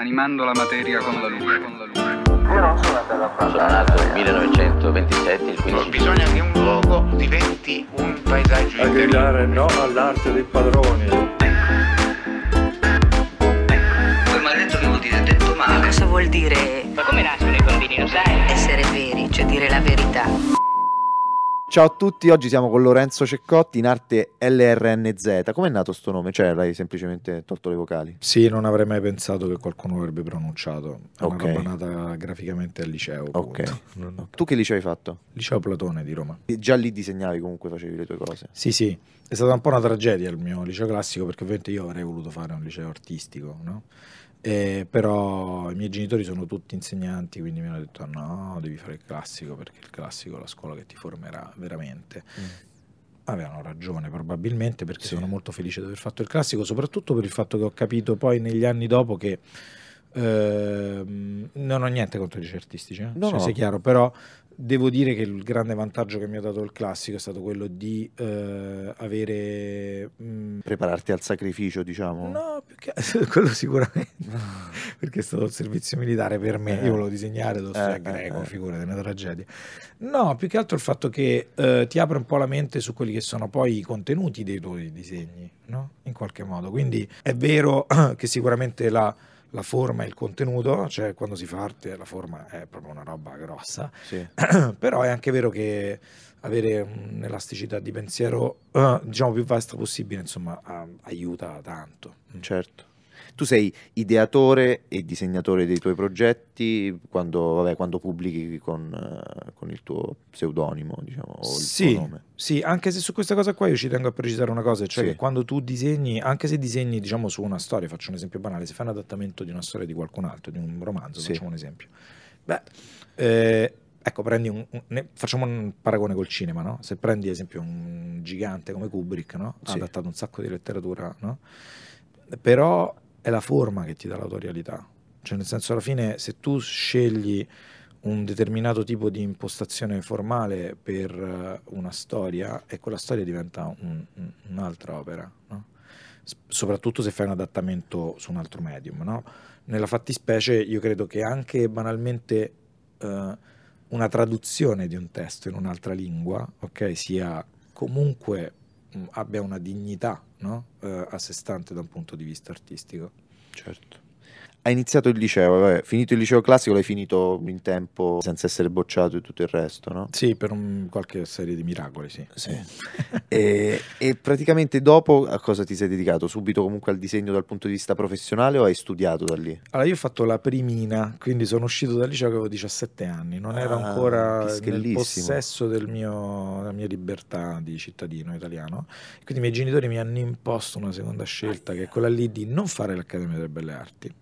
animando la materia con la luce. Con la luce. Io non sono andato a Sono parlare. nato nel 1927, il 15 Bisogna che un luogo diventi un paesaggio a gridare no all'arte dei padroni. Quel maledetto che vuol dire detto male. Cosa vuol dire Ma come nascono i bambini, lo sai? essere veri, cioè dire la verità? Ciao a tutti, oggi siamo con Lorenzo Ceccotti in arte LRNZ. Com'è nato sto nome? Cioè, l'hai semplicemente tolto le vocali? Sì, non avrei mai pensato che qualcuno l'avrebbe pronunciato. È Ok. una nata graficamente al liceo. Ok. appunto. Non- Tu che liceo hai fatto? Liceo Platone di Roma. E Già lì disegnavi comunque, facevi le tue cose. Sì, sì, è stata un po' una tragedia il mio liceo classico perché ovviamente io avrei voluto fare un liceo artistico, no? Eh, però i miei genitori sono tutti insegnanti, quindi mi hanno detto no, devi fare il classico perché il classico è la scuola che ti formerà veramente. Avevano ragione probabilmente perché Sì. sono molto felice di aver fatto il classico, soprattutto per il fatto che ho capito poi negli anni dopo che ehm, non ho niente contro i licei artistici, eh, No, se no. sia chiaro, però devo dire che il grande vantaggio che mi ha dato il classico è stato quello di eh, avere... mm, Prepararti al sacrificio, diciamo. No, più che quello sicuramente, perché è stato il servizio militare per me, io volevo disegnare, devo studiare Eh, greco, eh, eh. figurati, una tragedia. No, più che altro il fatto che eh, ti apre un po' la mente su quelli che sono poi i contenuti dei tuoi disegni, no? In qualche modo. Quindi è vero che sicuramente la, la forma e il contenuto, cioè quando si fa arte la forma è proprio una roba grossa, Sì. però è anche vero che avere un'elasticità di pensiero eh, diciamo più vasta possibile insomma a- aiuta tanto Certo. Tu sei ideatore e disegnatore dei tuoi progetti quando, vabbè, quando pubblichi con, eh, con il tuo pseudonimo, diciamo, o il sì, tuo nome. sì, anche se su questa cosa qua io ci tengo a precisare una cosa, cioè Sì. che quando tu disegni, anche se disegni diciamo su una storia, faccio un esempio banale, se fai un adattamento di una storia di qualcun altro, di un romanzo, Sì. facciamo un esempio, beh, eh, ecco, prendi un, un- ne- facciamo un paragone col cinema, no? Se prendi ad esempio un gigante come Kubrick, no? Ha Sì. adattato un sacco di letteratura, no? Però è la forma che ti dà l'autorialità. Cioè, nel senso, alla fine, se tu scegli un determinato tipo di impostazione formale per eh, una storia, e quella storia diventa un- un- un'altra opera, no? S- soprattutto se fai un adattamento su un altro medium. no? Nella fattispecie, io credo che anche banalmente eh, una traduzione di un testo in un'altra lingua, ok, sia comunque abbia una dignità no? Eh, a sé stante da un punto di vista artistico. Certo. Hai iniziato il liceo, vabbè, finito il liceo classico, l'hai finito in tempo senza essere bocciato e tutto il resto, no? Sì, per un- qualche serie di miracoli, sì. Sì. e, e praticamente dopo a cosa ti sei dedicato? Subito comunque al disegno dal punto di vista professionale o hai studiato da lì? Allora, io ho fatto la primina, quindi sono uscito dal liceo che avevo 17 anni, non ero Ah, ancora nel possesso del mio- della mia libertà di cittadino italiano. Quindi i miei genitori mi hanno imposto una seconda scelta, che è quella lì di non fare l'Accademia delle Belle Arti.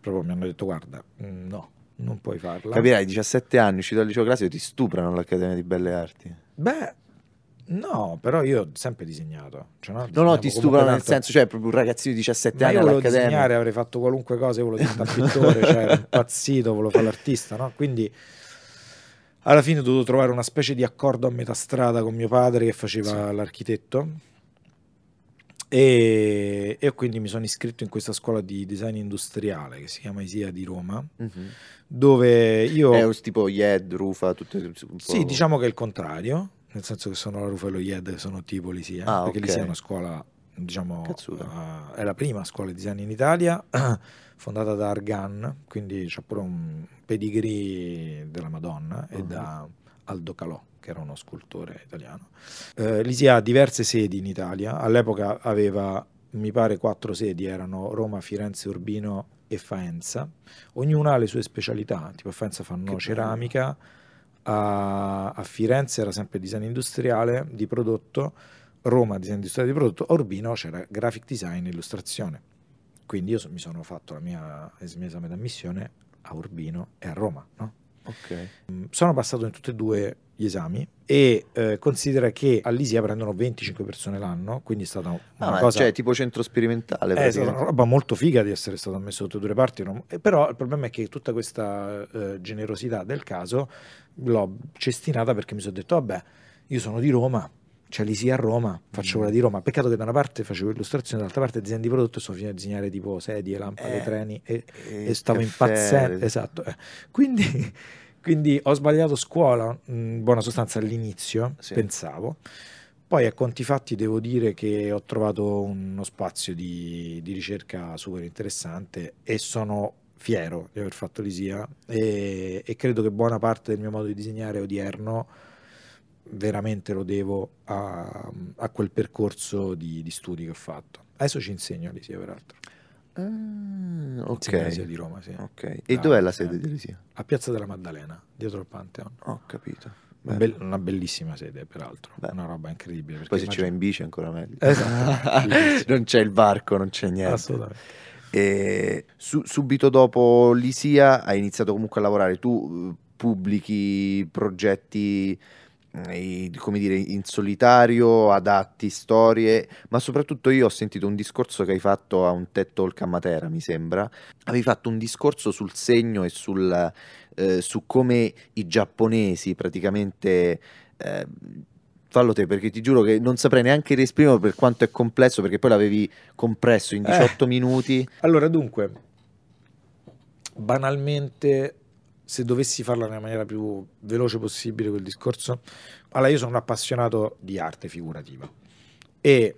Proprio mi hanno detto, guarda, mm, no, non puoi farla. Capirai, 17 anni, uscito dal liceo classico, ti stuprano all'Accademia di Belle Arti. Beh, no, però io ho sempre disegnato. Cioè, no, No, no, ti stuprano nel senso, cioè proprio un ragazzino di 17 Ma anni io volevo all'Accademia. disegnare, avrei fatto qualunque cosa, io volevo diventare pittore, cioè ero impazzito, volevo fare l'artista, no? Quindi alla fine ho dovuto trovare una specie di accordo a metà strada con mio padre che faceva l'architetto e, e quindi mi sono iscritto in questa scuola di design industriale che si chiama ISIA di Roma, Mhm. dove io... È un tipo Yed, Rufa, tutte un po'... Sì, diciamo che è il contrario, nel senso che sono la Rufa e lo IED, sono tipo l'ISIA, Ah, perché ok. l'ISIA è una scuola, diciamo, eh, è la prima scuola di design in Italia, fondata da Argan, quindi c'è pure un pedigree della Madonna, e Mhm. da Aldo Calò, che era uno scultore italiano. Eh, L'ISIA ha diverse sedi in Italia, all'epoca aveva, mi pare, quattro sedi, erano Roma, Firenze, Urbino e Faenza, ognuna ha le sue specialità, tipo a Faenza fanno bello. ceramica, a, a Firenze era sempre design industriale di prodotto, Roma design industriale di prodotto, a Urbino c'era graphic design e illustrazione. Quindi io mi sono fatto la mia, il mio esame d'ammissione a Urbino e a Roma. no? Ok. Mm, Sono passato in tutti e due gli esami e eh, considera che all'ISIA prendono 25 persone l'anno, quindi è stata una Ah, cosa... cioè tipo centro sperimentale. È stata una roba molto figa di essere stato ammesso sotto due parti, non- eh, però il problema è che tutta questa eh, generosità del caso l'ho cestinata perché mi sono detto, vabbè, io sono di Roma, c'è l'ISIA a Roma, faccio Mm. quella di Roma. Peccato che da una parte facevo illustrazione, dall'altra parte disegno di prodotto e sono finito a disegnare tipo sedie, lampade, Eh, treni e, E e stavo impazzendo. Esatto. eh. Quindi, quindi ho sbagliato scuola, in buona sostanza all'inizio, Sì. pensavo. Poi a conti fatti devo dire che ho trovato uno spazio di, di ricerca super interessante e sono fiero di aver fatto l'ISIA e, e credo che buona parte del mio modo di disegnare odierno veramente lo devo a, a quel percorso di, di studi che ho fatto. Adesso ci insegno all'ISIA peraltro. Ah, ok. di Roma, sì. Ok. E Da- dov'è la eh, sede dell'Isia? A Piazza della Maddalena, dietro il Pantheon. Ho capito. Una, bellissima sede, peraltro. Beh. Una roba incredibile. Poi se ci vai immagino- in bici è ancora meglio. Esatto. non c'è il varco, non c'è niente. Assolutamente. E su- subito dopo l'ISIA hai iniziato comunque a lavorare. Tu eh, pubblichi progetti, eh, come dire, in solitario, adatti storie, ma soprattutto io ho sentito un discorso che hai fatto a un TED Talk a Matera, mi sembra. Avevi fatto un discorso sul segno e sul, eh, su come i giapponesi praticamente... eh, Fallo te perché ti giuro che non saprei neanche riesprimerlo per quanto è complesso perché poi l'avevi compresso in Eh. 18 minuti. Allora, dunque, banalmente, se dovessi farla nella maniera più veloce possibile quel discorso, allora io sono un appassionato di arte figurativa e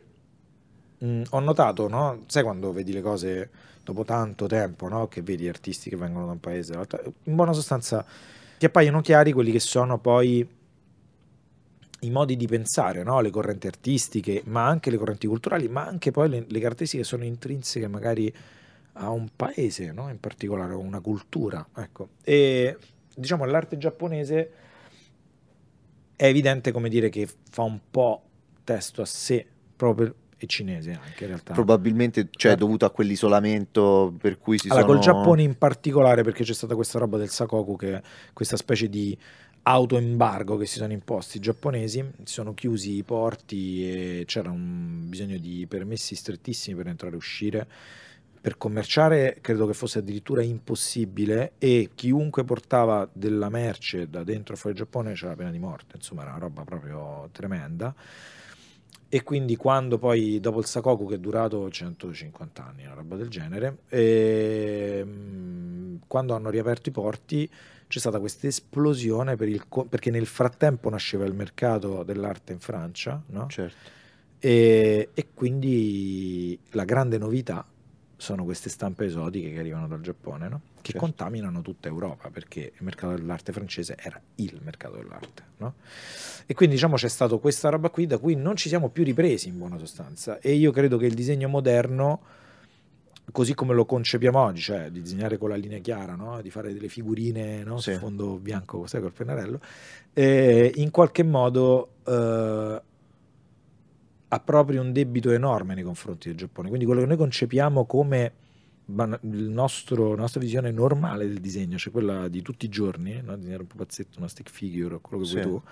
mh, ho notato, no? Sai quando vedi le cose dopo tanto tempo, no? Che vedi artisti che vengono da un paese, in buona sostanza ti appaiono chiari quelli che sono poi i modi di pensare, no? le correnti artistiche, ma anche le correnti culturali, ma anche poi le, le che sono intrinseche magari a un paese, no? in particolare a una cultura. Ecco. E diciamo l'arte giapponese è evidente come dire che fa un po' testo a sé proprio e cinese anche in realtà. Probabilmente cioè, Eh. dovuto a quell'isolamento per cui si Allora, sono... col Giappone in particolare, perché c'è stata questa roba del Sakoku, che è questa specie di autoembargo che si sono imposti i giapponesi, si sono chiusi i porti e c'era un bisogno di permessi strettissimi per entrare e uscire. Per commerciare credo che fosse addirittura impossibile e chiunque portava della merce da dentro e fuori il Giappone c'era la pena di morte, insomma era una roba proprio tremenda. E quindi quando poi, dopo il Sakoku che è durato 150 anni, una roba del genere, ehm, quando hanno riaperto i porti c'è stata questa esplosione per il perché nel frattempo nasceva il mercato dell'arte in Francia, no? Certo. E, e quindi la grande novità sono queste stampe esotiche che arrivano dal Giappone, no? che Certo. contaminano tutta Europa, perché il mercato dell'arte francese era il mercato dell'arte. no? E quindi diciamo c'è stata questa roba qui da cui non ci siamo più ripresi in buona sostanza. E io credo che il disegno moderno, così come lo concepiamo oggi, cioè di disegnare con la linea chiara, no? di fare delle figurine no? Sì. su fondo bianco, sai, col pennarello, eh, in qualche modo eh, ha proprio un debito enorme nei confronti del Giappone. Quindi quello che noi concepiamo come nostro- la nostra visione normale del disegno, cioè quella di tutti i giorni, no? disegnare un pupazzetto, una stick figure, quello che vuoi Sì. tu,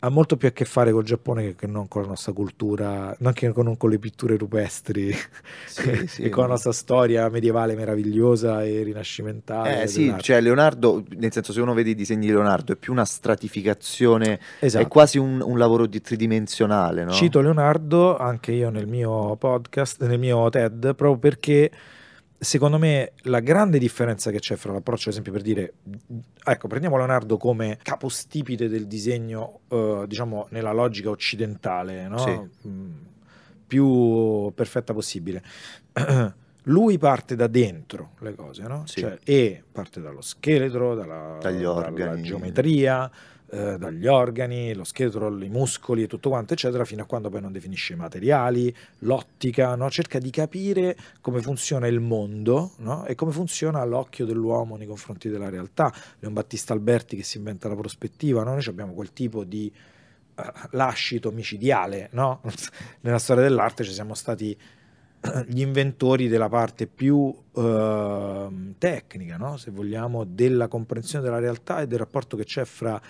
ha molto più a che fare col Giappone che- non con la nostra cultura, non che con, non con le pitture rupestri Sì, sì. e con la nostra storia medievale meravigliosa e rinascimentale. Eh sì, cioè Leonardo, nel senso se uno vede i disegni di Leonardo è più una stratificazione, Esatto. è quasi un, un lavoro di- tridimensionale, no? Cito Leonardo anche io nel mio podcast, nel mio TED, proprio perché secondo me la grande differenza che c'è fra l'approccio, ad esempio, per dire, ecco, prendiamo Leonardo come capostipite del disegno, eh, diciamo, nella logica occidentale, no? Sì. Mm, più perfetta possibile. Lui parte da dentro le cose, no? Sì. Cioè, e parte dallo scheletro, dalla, dalla geometria, eh, dagli organi, lo scheletro, i muscoli e tutto quanto, eccetera, fino a quando poi non definisce i materiali, l'ottica, no? cerca di capire come funziona il mondo no? e come funziona l'occhio dell'uomo nei confronti della realtà. Leon Battista Alberti che si inventa la prospettiva, no? noi abbiamo quel tipo di eh, lascito micidiale, nella storia dell'arte ci siamo stati gli inventori della parte più ehm, tecnica, no? se vogliamo, della comprensione della realtà e del rapporto che c'è fra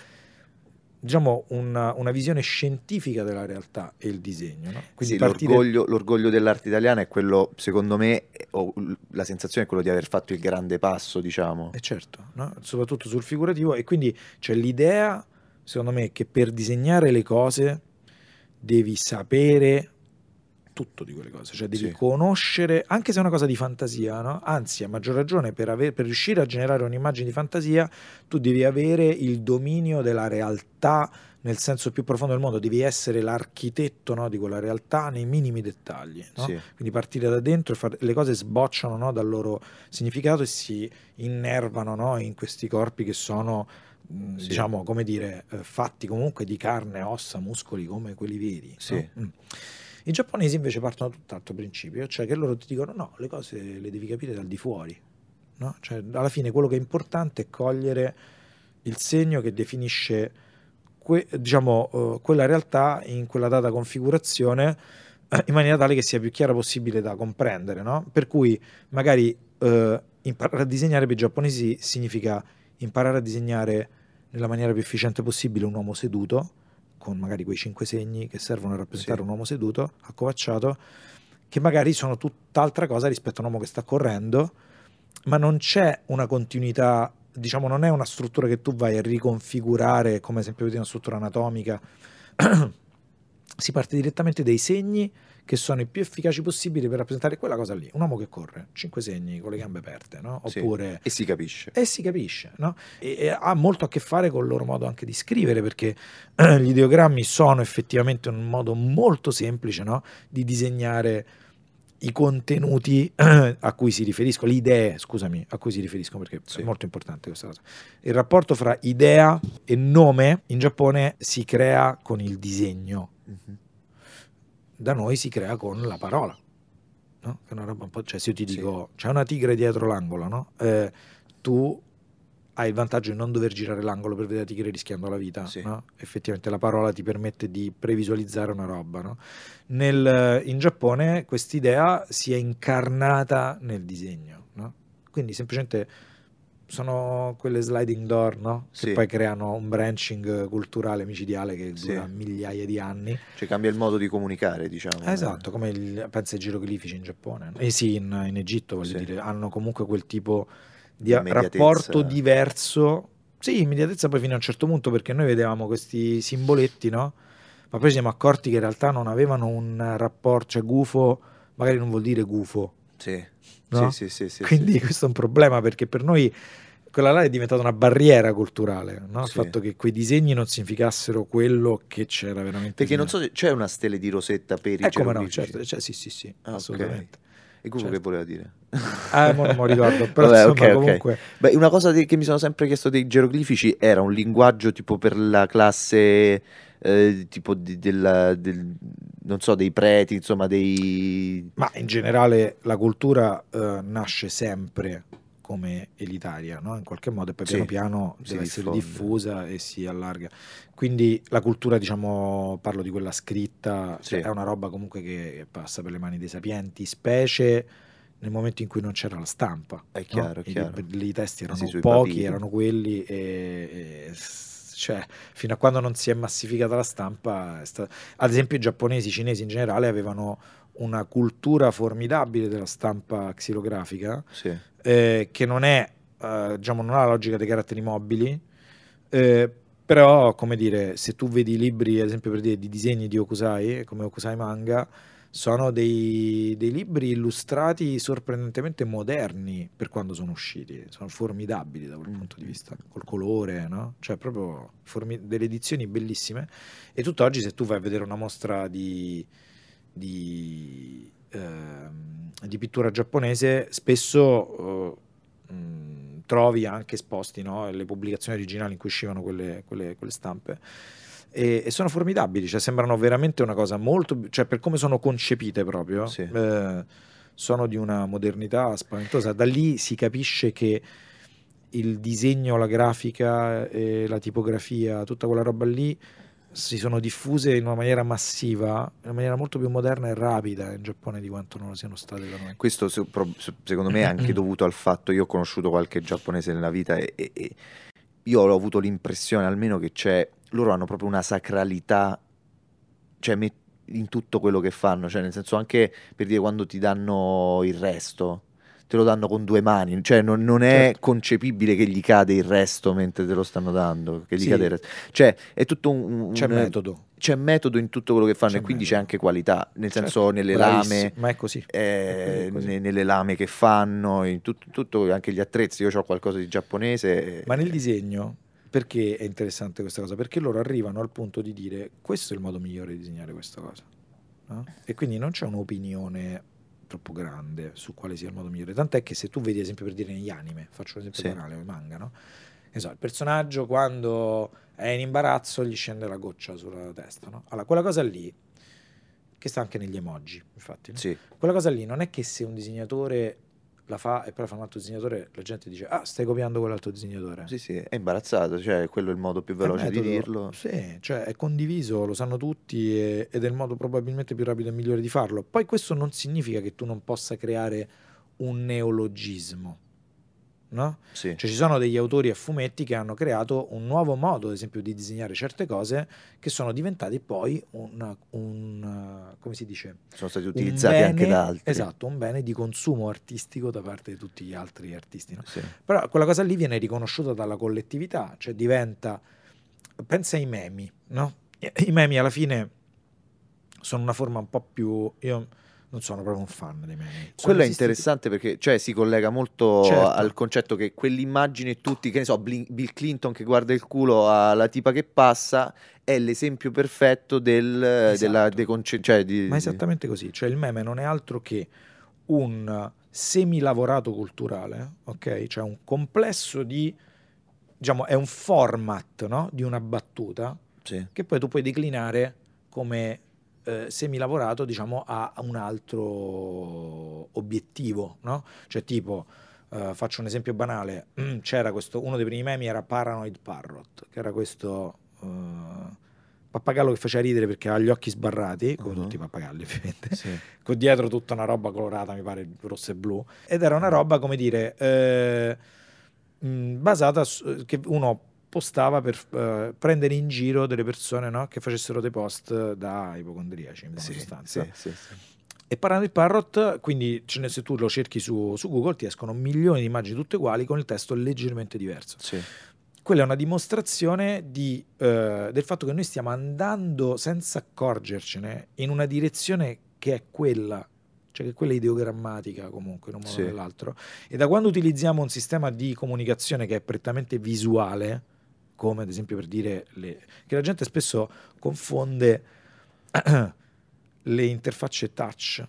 diciamo una, una visione scientifica della realtà e il disegno. No? Sì, partire- l'orgoglio, l'orgoglio dell'arte italiana è quello, secondo me, o l- la sensazione è quello di aver fatto il grande passo, diciamo. Eh certo, no? soprattutto sul figurativo e quindi c'è l'idea, secondo me, che per disegnare le cose devi sapere tutto di quelle cose, cioè devi Sì. conoscere, anche se è una cosa di fantasia, no? anzi a maggior ragione per, aver- per riuscire a generare un'immagine di fantasia tu devi avere il dominio della realtà nel senso più profondo del mondo, devi essere l'architetto no, di quella realtà nei minimi dettagli. no? Sì. Quindi partire da dentro e far- le cose sbocciano no, dal loro significato e si innervano no, in questi corpi che sono, mh, Sì. diciamo, come dire, eh, fatti comunque di carne, ossa, muscoli come quelli veri. Sì. Mm. I giapponesi invece partono da tutt'altro principio, cioè che loro ti dicono no, le cose le devi capire dal di fuori. no? Cioè, alla fine quello che è importante è cogliere il segno che definisce que- diciamo, eh, quella realtà in quella data configurazione eh, in maniera tale che sia più chiara possibile da comprendere. no? Per cui magari eh, imparare a disegnare per i giapponesi significa imparare a disegnare nella maniera più efficiente possibile un uomo seduto, con magari quei cinque segni che servono a rappresentare Sì. un uomo seduto, accovacciato, che magari sono tutt'altra cosa rispetto a un uomo che sta correndo, ma non c'è una continuità, diciamo, non è una struttura che tu vai a riconfigurare come esempio vedi una struttura anatomica. si parte direttamente dai segni che sono i più efficaci possibili per rappresentare quella cosa lì. Un uomo che corre, cinque segni con le gambe aperte, no? Sì. Oppure E si capisce. e si capisce, no? E, e ha molto a che fare con il loro modo anche di scrivere, perché eh, gli ideogrammi sono effettivamente un modo molto semplice, no? Di disegnare i contenuti a cui si riferiscono, le idee, scusami, a cui si riferiscono, perché Sì. è molto importante questa cosa. Il rapporto fra idea e nome in Giappone si crea con il disegno, Mhm. da noi si crea con la parola. No? Cioè se io ti Sì. dico c'è una tigre dietro l'angolo, no? Eh, tu hai il vantaggio di non dover girare l'angolo per vedere tigre rischiando la vita. Sì. no? Effettivamente la parola ti permette di previsualizzare una roba. no? Nel- in Giappone quest'idea si è incarnata nel disegno. no? Quindi semplicemente sono quelle sliding door no? che Sì. poi creano un branching culturale micidiale che Sì. dura migliaia di anni. Cioè cambia il modo di comunicare, diciamo. Esatto, come il, pensa ai geroglifici in Giappone. Eh sì, in, in Egitto voglio Sì. dire, hanno comunque quel tipo di rapporto diverso. Sì, immediatezza poi fino a un certo punto perché noi vedevamo questi simboletti, no? Ma poi ci siamo accorti che in realtà non avevano un rapporto, cioè gufo magari non vuol dire gufo. Sì. No? Sì, sì, sì, Quindi sì. questo è un problema perché per noi quella là è diventata una barriera culturale, no? il fatto che quei disegni non significassero quello che c'era veramente. Perché non so se c'è una stele di Rosetta per i Eh come no, certo, cioè, sì, sì, sì, Ah, assolutamente. E Gufu Certo. che voleva dire? Ah, non mi ricordo, però Vabbè, insomma ok, ok. comunque... Beh, una cosa che mi sono sempre chiesto dei geroglifici era un linguaggio tipo per la classe eh, tipo di- della- del, non so, dei preti, insomma, dei... Ma in generale la cultura eh, nasce sempre come elitaria, no? in qualche modo, e poi Sì, piano piano si deve essere diffonde. diffusa e si allarga. Quindi la cultura, diciamo, parlo di quella scritta, cioè, Sì. è una roba comunque che passa per le mani dei sapienti, specie nel momento in cui non c'era la stampa. È no? chiaro, è I, chiaro. libri- i testi erano Sì, pochi, papiri. erano quelli e, e cioè, fino a quando non si è massificata la stampa, è sta- ad esempio i giapponesi, i cinesi in generale avevano una cultura formidabile della stampa xilografica Sì, eh, che non è, eh, diciamo, non ha la logica dei caratteri mobili, eh, però, come dire, se tu vedi i libri, ad esempio, per dire, di disegni di Okusai, come Okusai Manga, sono dei, dei libri illustrati sorprendentemente moderni per quando sono usciti, sono formidabili da quel Mm. punto di vista, col colore, no? Cioè proprio formi- delle edizioni bellissime e tutt'oggi se tu vai a vedere una mostra di, di, ehm, di pittura giapponese, spesso eh, mh, trovi anche esposti no, le pubblicazioni originali in cui uscivano quelle, quelle- quelle stampe. E, e sono formidabili, cioè sembrano veramente una cosa molto, cioè per come sono concepite proprio, Sì. eh, sono di una modernità spaventosa. Da lì si capisce che il disegno, la grafica, la tipografia, tutta quella roba lì si sono diffuse in una maniera massiva, in una maniera molto più moderna e rapida in Giappone di quanto non lo siano state da noi. questo pro- secondo me è anche dovuto al fatto, io ho conosciuto qualche giapponese nella vita e, e- e io ho avuto l'impressione almeno che c'è, loro hanno proprio una sacralità, cioè in tutto quello che fanno, cioè nel senso anche per dire quando ti danno il resto, te lo danno con due mani, cioè non, non è Certo. concepibile che gli cade il resto mentre te lo stanno dando, che gli Sì. cade il resto. Cioè è tutto un... un- C'è un- metodo. c'è metodo in tutto quello che fanno C'è e quindi c'è metodo. anche qualità, nel Certo, senso nelle bravissimo, lame, ma è così. eh, È così. ne- nelle lame che fanno, in tut- tutto, anche gli attrezzi. Io ho qualcosa di giapponese. Ma nel eh, disegno, perché è interessante questa cosa? Perché loro arrivano al punto di dire questo è il modo migliore di disegnare questa cosa. no? E quindi non c'è un'opinione troppo grande su quale sia il modo migliore. Tant'è che se tu vedi, ad esempio, per dire negli anime, faccio un esempio Sì. banale, o manga, no? So, il personaggio quando è in imbarazzo gli scende la goccia sulla testa, no? Allora, quella cosa lì, che sta anche negli emoji, infatti, no? Sì, quella cosa lì non è che se un disegnatore la fa e poi fa un altro disegnatore, la gente dice ah, stai copiando quell'altro disegnatore. sì, sì, è imbarazzato, cioè quello è il modo più veloce di dirlo. Sì, cioè è condiviso, lo sanno tutti e- ed è il modo probabilmente più rapido e migliore di farlo. Poi questo non significa che tu non possa creare un neologismo, no? Sì. Cioè ci sono degli autori a fumetti che hanno creato un nuovo modo, ad esempio, di disegnare certe cose che sono diventati poi un, un, come si dice? Sono stati utilizzati anche bene- da altri. Esatto, un bene di consumo artistico da parte di tutti gli altri artisti. no? Sì. Però quella cosa lì viene riconosciuta dalla collettività, cioè diventa... Pensa ai memi, no? I memi alla fine sono una forma un po' più... Io non sono proprio un fan dei memi. Sono Quello è esistiti- interessante perché cioè, si collega molto Certo. al concetto che quell'immagine tutti, che ne so, Bill Clinton che guarda il culo alla tipa che passa è l'esempio perfetto del, Esatto. della deconce- cioè di- Ma è esattamente così, cioè il meme non è altro che un semilavorato culturale, ok? Cioè un complesso di, diciamo, è un format, no? Di una battuta Sì. che poi tu puoi declinare come eh, semilavorato, diciamo, a un altro obiettivo, no? Cioè tipo, eh, faccio un esempio banale, c'era questo, uno dei primi memi era Paranoid Parrot, che era questo eh, pappagallo che faceva ridere perché aveva gli occhi sbarrati, come Mhm. tutti i pappagalli ovviamente, Sì. con dietro tutta una roba colorata, mi pare rossa e blu, ed era una roba, come dire, eh, mh, basata su, che uno postava per eh, prendere in giro delle persone no, che facessero dei post da ipocondriaci, in Sì, sostanza. sì, sì. E parlando di Parrot, quindi se tu lo cerchi su, su Google ti escono milioni di immagini tutte uguali con il testo leggermente diverso. Quella è una dimostrazione di, eh, del fatto che noi stiamo andando senza accorgercene in una direzione che è quella, cioè che è quella ideogrammatica comunque in un modo Sì. o nell'altro. E da quando utilizziamo un sistema di comunicazione che è prettamente visuale, come ad esempio per dire le, che la gente spesso confonde le interfacce touch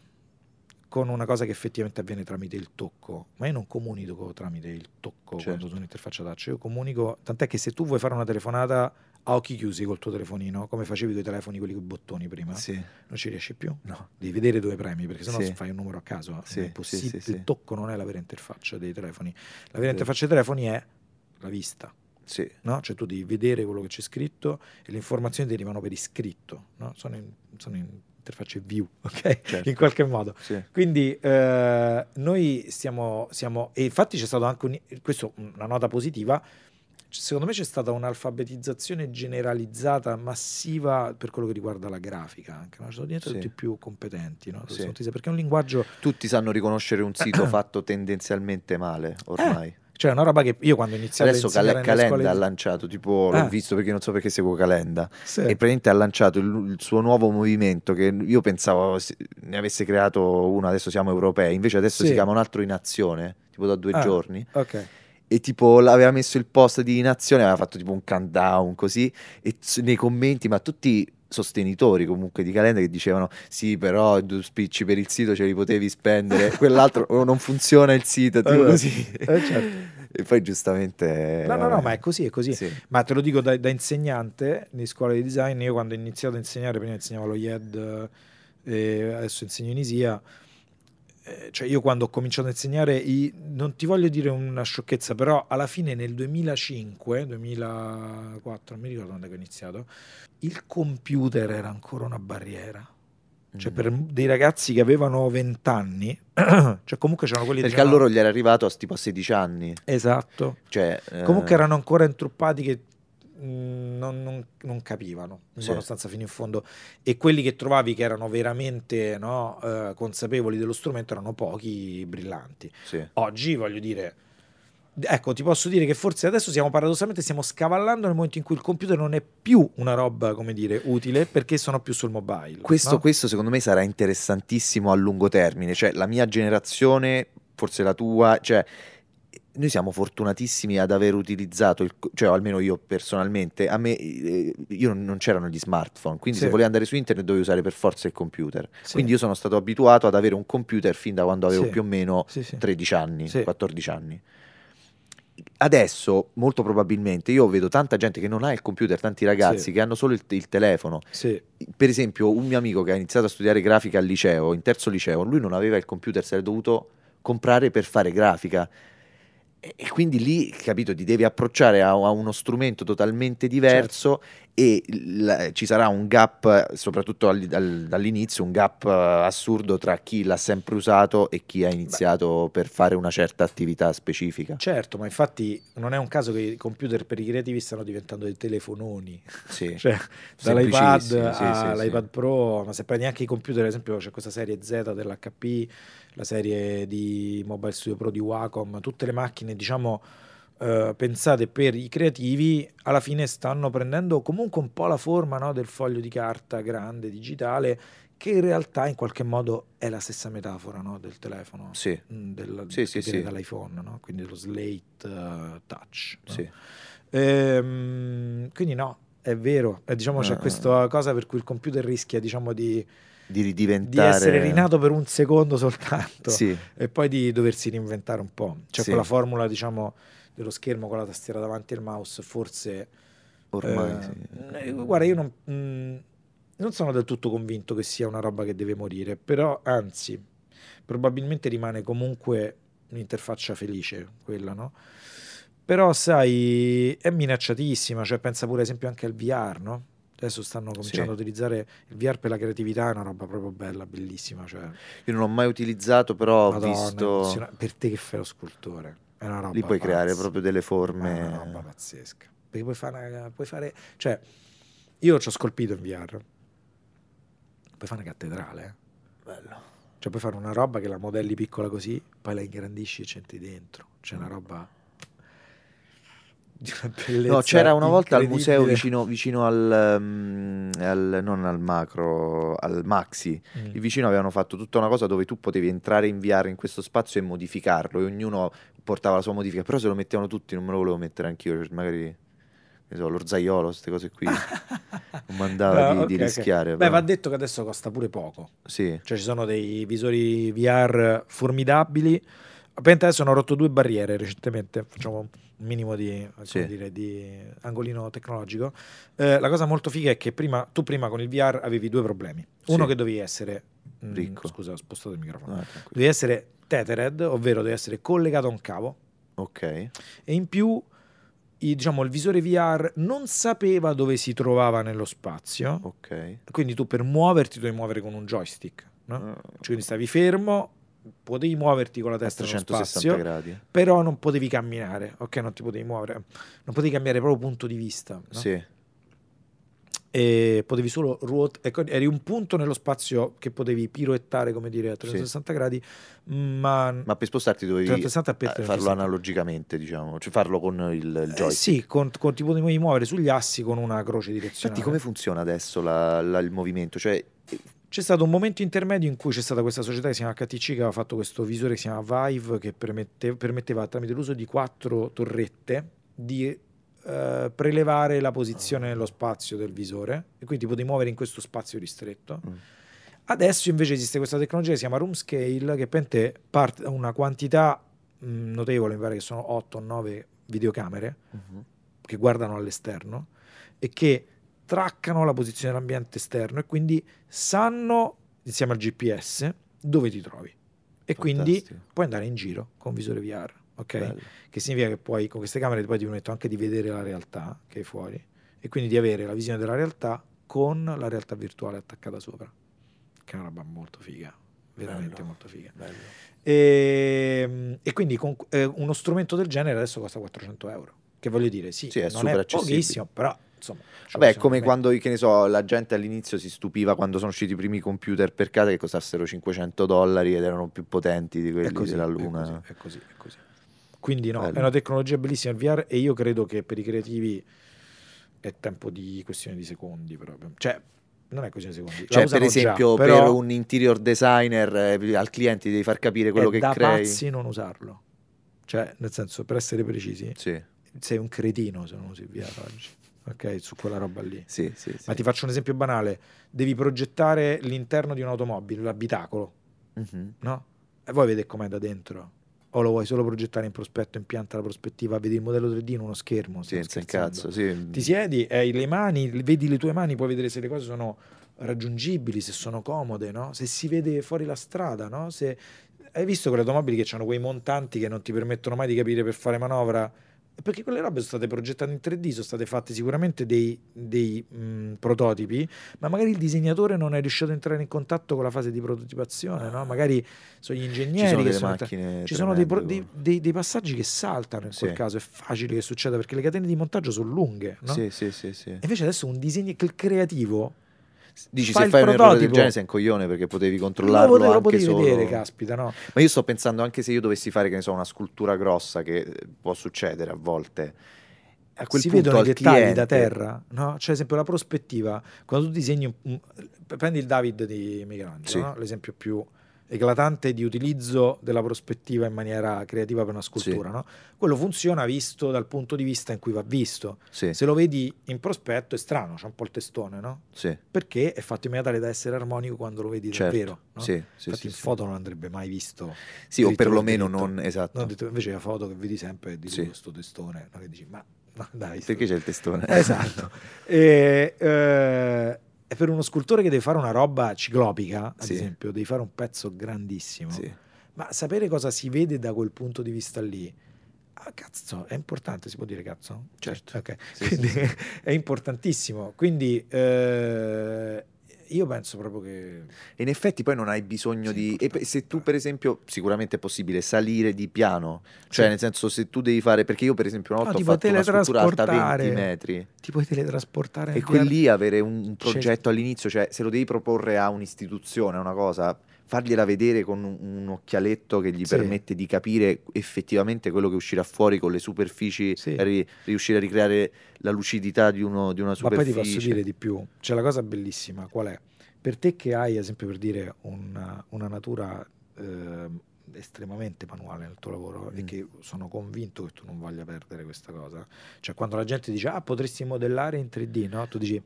con una cosa che effettivamente avviene tramite il tocco, ma io non comunico tramite il tocco Certo. quando sono in interfaccia touch, io comunico, tant'è che se tu vuoi fare una telefonata a occhi chiusi col tuo telefonino, come facevi con i telefoni quelli con i bottoni prima, Sì. non ci riesci più. No. Devi vedere dove premi, perché sennò Sì. fai un numero a caso. Sì, è impossibile. sì, Il tocco non è la vera interfaccia dei telefoni. La vera interfaccia dei telefoni è la vista. Sì. no? Cioè tu devi vedere quello che c'è scritto e le informazioni derivano per iscritto, no? sono, in, sono in interfacce view, ok? Certo. In qualche modo. Sì. Quindi eh, noi stiamo, siamo, e infatti c'è stato anche un, questo una nota positiva, secondo me c'è stata un'alfabetizzazione generalizzata, massiva per quello che riguarda la grafica anche, no? Sono diventati Sì. tutti più competenti, no? Sì. perché è un linguaggio, Tutti sanno riconoscere un sito fatto tendenzialmente male ormai. Cioè una roba che io quando ho iniziato Adesso a Cal- Calenda scuole ha lanciato, tipo, l'ho Ah. visto perché non so perché seguo Calenda, Sì. e praticamente ha lanciato il, il suo nuovo movimento che io pensavo ne avesse creato uno, adesso siamo europei, invece adesso Sì. si chiama un altro in azione, tipo da due Ah. giorni, Ok. e tipo l'aveva messo il post di in azione, aveva fatto tipo un countdown così, e nei commenti, ma tutti sostenitori comunque di Calenda che dicevano sì però due spicci per il sito ce li potevi spendere quell'altro "Oh, non funziona il sito tipo Eh, così eh, certo. e poi giustamente No, no, no, ma è così, è così. Sì. Ma te lo dico da, da insegnante di scuola di design, io quando ho iniziato a insegnare, prima insegnavo lo IED eh, adesso insegno in ISIA, eh, cioè io quando ho cominciato a insegnare, i- non ti voglio dire una sciocchezza, però alla fine nel 2005, 2004, non mi ricordo quando ho iniziato, il computer era ancora una barriera. Cioè Mm. per dei ragazzi che avevano 20 anni, cioè comunque c'erano quelli perché a loro gli era arrivato a tipo a 16 anni Esatto. cioè eh, Comunque erano ancora intruppati che non, non- non capivano in Sì. buona sostanza fino in fondo e quelli che trovavi che erano veramente no, eh, consapevoli dello strumento erano pochi brillanti. sì. Oggi voglio dire, ecco, ti posso dire che forse adesso siamo paradossalmente stiamo scavallando nel momento in cui il computer non è più una roba, come dire, utile perché sono più sul mobile. Questo, no? questo secondo me sarà interessantissimo a lungo termine, cioè la mia generazione, forse la tua, cioè noi siamo fortunatissimi ad aver utilizzato, il, cioè almeno io personalmente, a me eh, io non, c'erano gli smartphone, quindi Sì. se volevo andare su internet dovevo usare per forza il computer. Sì. Quindi io sono stato abituato ad avere un computer fin da quando avevo Sì. più o meno Sì, sì. 13 anni, Sì. 14 anni. Adesso, molto probabilmente, io vedo tanta gente che non ha il computer, tanti ragazzi che hanno solo il, il telefono. Per esempio, un mio amico che ha iniziato a studiare grafica al liceo, in terzo liceo, lui non aveva il computer, se l'è dovuto comprare per fare grafica. E quindi lì, capito, ti devi approcciare a, a uno strumento totalmente diverso e il- ci sarà un gap, soprattutto al- al- dall'inizio, un gap eh, assurdo tra chi l'ha sempre usato e chi ha iniziato per fare una certa attività specifica. Certo, ma infatti non è un caso che i computer per i creativi stanno diventando dei telefononi. Sì. Cioè, dall'iPad sì, sì, sì. all'iPad Pro, ma se prendi anche i computer, ad esempio c'è questa serie Z dell'HP, la serie di Mobile Studio Pro di Wacom, tutte le macchine diciamo eh, pensate per i creativi, alla fine stanno prendendo comunque un po' la forma no, del foglio di carta grande, digitale, che in realtà in qualche modo è la stessa metafora no, del telefono, Sì. mm, del, Sì, sì, sì. dall'iPhone, no? quindi dello slate eh, touch. Sì. Ehm, quindi no, è vero, Eh, diciamo c'è Ah. questa cosa per cui il computer rischia diciamo di, Di di ridiventare... essere rinato per un secondo soltanto Sì. e poi di doversi reinventare un po'. C'è Sì. quella formula diciamo dello schermo con la tastiera davanti al mouse, forse... Ormai eh, sì. eh, guarda, io non, mm, non sono del tutto convinto che sia una roba che deve morire, però anzi, probabilmente rimane comunque un'interfaccia felice quella, no? Però sai, è minacciatissima, cioè pensa pure ad esempio anche al VR, no? Adesso stanno cominciando Sì. a utilizzare il VR per la creatività, è una roba proprio bella, bellissima, cioè, Io non l'ho mai utilizzato, però ho Madonna, visto... emoziona- per te che fai lo scultore, è una roba Lì puoi creare pazza. proprio delle Ma è una forme... roba pazzesca. Perché puoi fare, una- puoi fare cioè, io ci ho scolpito in VR. Puoi fare una cattedrale. eh. Bello. Cioè, puoi fare una roba che la modelli piccola così, poi la ingrandisci e c'entri dentro. C'è una roba. No, c'era una volta al museo vicino, vicino al, mm, al- non al macro, al maxi. Mm. Lì vicino avevano fatto tutta una cosa dove tu potevi entrare in VR in questo spazio e modificarlo e ognuno portava la sua modifica, però se lo mettevano tutti non me lo volevo mettere anch'io, cioè magari che so, lo zaiolo, queste cose qui. Non mandava No, di, di ok, ok. rischiare. Beh, però. va detto che adesso costa pure poco. Sì, Cioè, ci sono dei visori VR formidabili. Appena adesso hanno rotto due barriere recentemente. Facciamo un minimo di, Sì. dire, di angolino tecnologico. Eh, la cosa molto figa è che prima, tu prima con il VR avevi due problemi. Uno Sì. che dovevi essere. mm, Ricco. Scusa, ho spostato il microfono. Ah. Dovevi essere tethered, ovvero dovevi essere collegato a un cavo. ok. E in più, i- diciamo, il visore VR non sapeva dove si trovava nello spazio. Ok. Quindi tu per muoverti dovevi muovere con un joystick. No? Ah, Cioè, quindi stavi fermo, potevi muoverti con la testa nello 360 spazio, gradi. però non potevi camminare, ok? Non ti potevi muovere, non potevi cambiare proprio punto di vista, no? Sì. E potevi solo ruotare, eri un punto nello spazio che potevi piroettare, come dire, a 360 gradi, ma, Ma per spostarti dovevi 360 per eh, farlo 360. analogicamente, diciamo, cioè farlo con il, il Eh, joystick. sì, con, con- ti potevi muovere sugli assi con una croce direzionale. Infatti, come funziona adesso la- la- il movimento? Cioè, C'è stato un momento intermedio in cui c'è stata questa società che si chiama HTC che aveva fatto questo visore che si chiama Vive che permette- permetteva tramite l'uso di quattro torrette di eh, prelevare la posizione nello spazio del visore e quindi potevi muovere in questo spazio ristretto. Mm. Adesso invece esiste questa tecnologia che si chiama Room Scale che prende parte da una quantità mh, notevole, mi pare che sono 8 o 9 videocamere che guardano all'esterno e che traccano la posizione dell'ambiente esterno e quindi sanno, insieme al GPS, dove ti trovi. E quindi Fantastico. puoi andare in giro con visore VR, ok? Bello. Che significa che poi con queste camere poi ti permettono anche di vedere la realtà che è fuori e quindi di avere la visione della realtà con la realtà virtuale attaccata sopra, che è una roba molto figa, veramente Bello. molto figa. E, e quindi con- eh, uno strumento del genere adesso costa 400 euro. Che voglio dire, sì, Sì, è non è pochissimo, però insomma. Vabbè, è come quando, che ne so, la gente all'inizio si stupiva quando sono usciti i primi computer per casa che costassero 500 dollari ed erano più potenti di quelli è così, della è Luna. così, è così, è così. Quindi no, Bello. è una tecnologia bellissima il VR e io credo che per i creativi è tempo di questione di secondi proprio. Cioè, non è questione di secondi. Cioè, per già, esempio, però per un interior designer eh, al cliente devi far capire quello è che da crei. pazzi non usarlo. Cioè, nel senso, per essere precisi, Sì, sei un cretino se non usi il VR oggi. Ok, su quella roba lì. sì, sì. sì. Ma ti faccio un esempio banale. Devi progettare l'interno di un'automobile, l'abitacolo, Mhm. no? E vuoi vedere com'è da dentro? O lo vuoi solo progettare in prospetto, impianta la prospettiva, vedi il modello 3D in uno schermo? Sì, senza cazzo, sì. Ti siedi, hai le mani, vedi le tue mani, puoi vedere se le cose sono raggiungibili, se sono comode, no? Se si vede fuori la strada, no? Se... Hai visto quelle automobili che hanno quei montanti che non ti permettono mai di capire per fare manovra? Perché quelle robe sono state progettate in 3D, sono state fatte sicuramente dei, dei, mh, prototipi, ma magari il disegnatore non è riuscito ad entrare in contatto con la fase di prototipazione, no? Magari sono gli ingegneri Ci sono che delle sono macchine ci sono dei, pro- dei- dei- dei passaggi che saltano in quel Sì. caso, è facile che succeda perché le catene di montaggio sono lunghe, no? Sì, sì, sì, sì. Invece adesso un disegno che il creativo Dici, fai se fai un errore del prototipo. genere sei un coglione perché potevi lo controllarlo lo anche potevi solo... vedere, caspita, no? Ma io sto pensando anche se io dovessi fare, che ne so, una scultura grossa, che eh, può succedere a volte, a quel si punto vedono i dettagli cliente- da terra, no? Cioè, esempio, la prospettiva, quando tu disegni un- un- prendi il David di Michelangelo, Sì. no? l'esempio più eclatante di utilizzo della prospettiva in maniera creativa per una scultura, Sì. no? Quello funziona visto dal punto di vista in cui va visto. Sì, Se lo vedi in prospetto è strano, c'è un po' il testone, no? sì, Perché è fatto in maniera tale da essere armonico quando lo vedi certo. davvero. no? Sì, sì, Infatti in foto non andrebbe mai visto. Sì, o perlomeno non esatto. No, detto- invece la foto che vedi sempre è di questo testone, no? che dici, ma no, dai. Perché c'è il testone? Esatto. e, eh, e per uno scultore che deve fare una roba ciclopica, ad Sì. esempio, devi fare un pezzo grandissimo. Sì. Ma sapere cosa si vede da quel punto di vista lì, ah, cazzo, è importante, si può dire cazzo? Certo. Ok. Sì, Quindi sì, sì. è importantissimo. Quindi eh, io penso proprio che... E in effetti poi non hai bisogno Sì, di... E se tu per esempio, sicuramente è possibile salire di piano, cioè Sì. nel senso se tu devi fare... Perché io per esempio una No, volta tipo ho fatto una scultura alta 20 teletrasportare. metri Ti puoi teletrasportare e quel lì avere un, un Certo. progetto all'inizio, cioè se lo devi proporre a un'istituzione, a una cosa, fargliela vedere con un, un occhialetto che gli Sì. permette di capire effettivamente quello che uscirà fuori con le superfici, Sì. ri- riuscire a ricreare la lucidità di, uno, di una Ma poi superficie. ti posso dire di più, c'è la cosa bellissima, qual è? Per te che hai, ad esempio, per dire una, una natura ehm, estremamente manuale nel tuo lavoro e Mm. che sono convinto che tu non voglia perdere questa cosa, cioè quando la gente dice ah potresti modellare in 3D, no? Tu dici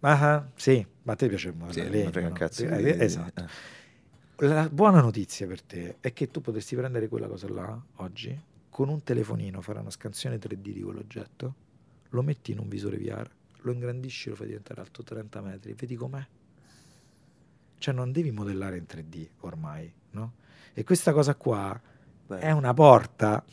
ah ah, sì, ma a te piace Sì, modellare me legno, no? cazzo Eh, eh, esatto. eh. La buona notizia per te è che tu potresti prendere quella cosa là oggi, con un telefonino fare una scansione 3D di quell'oggetto, lo metti in un visore VR, lo ingrandisci, lo fai diventare alto 30 metri, vedi com'è. Cioè non devi modellare in 3D ormai, no? E questa cosa qua Beh. è una porta.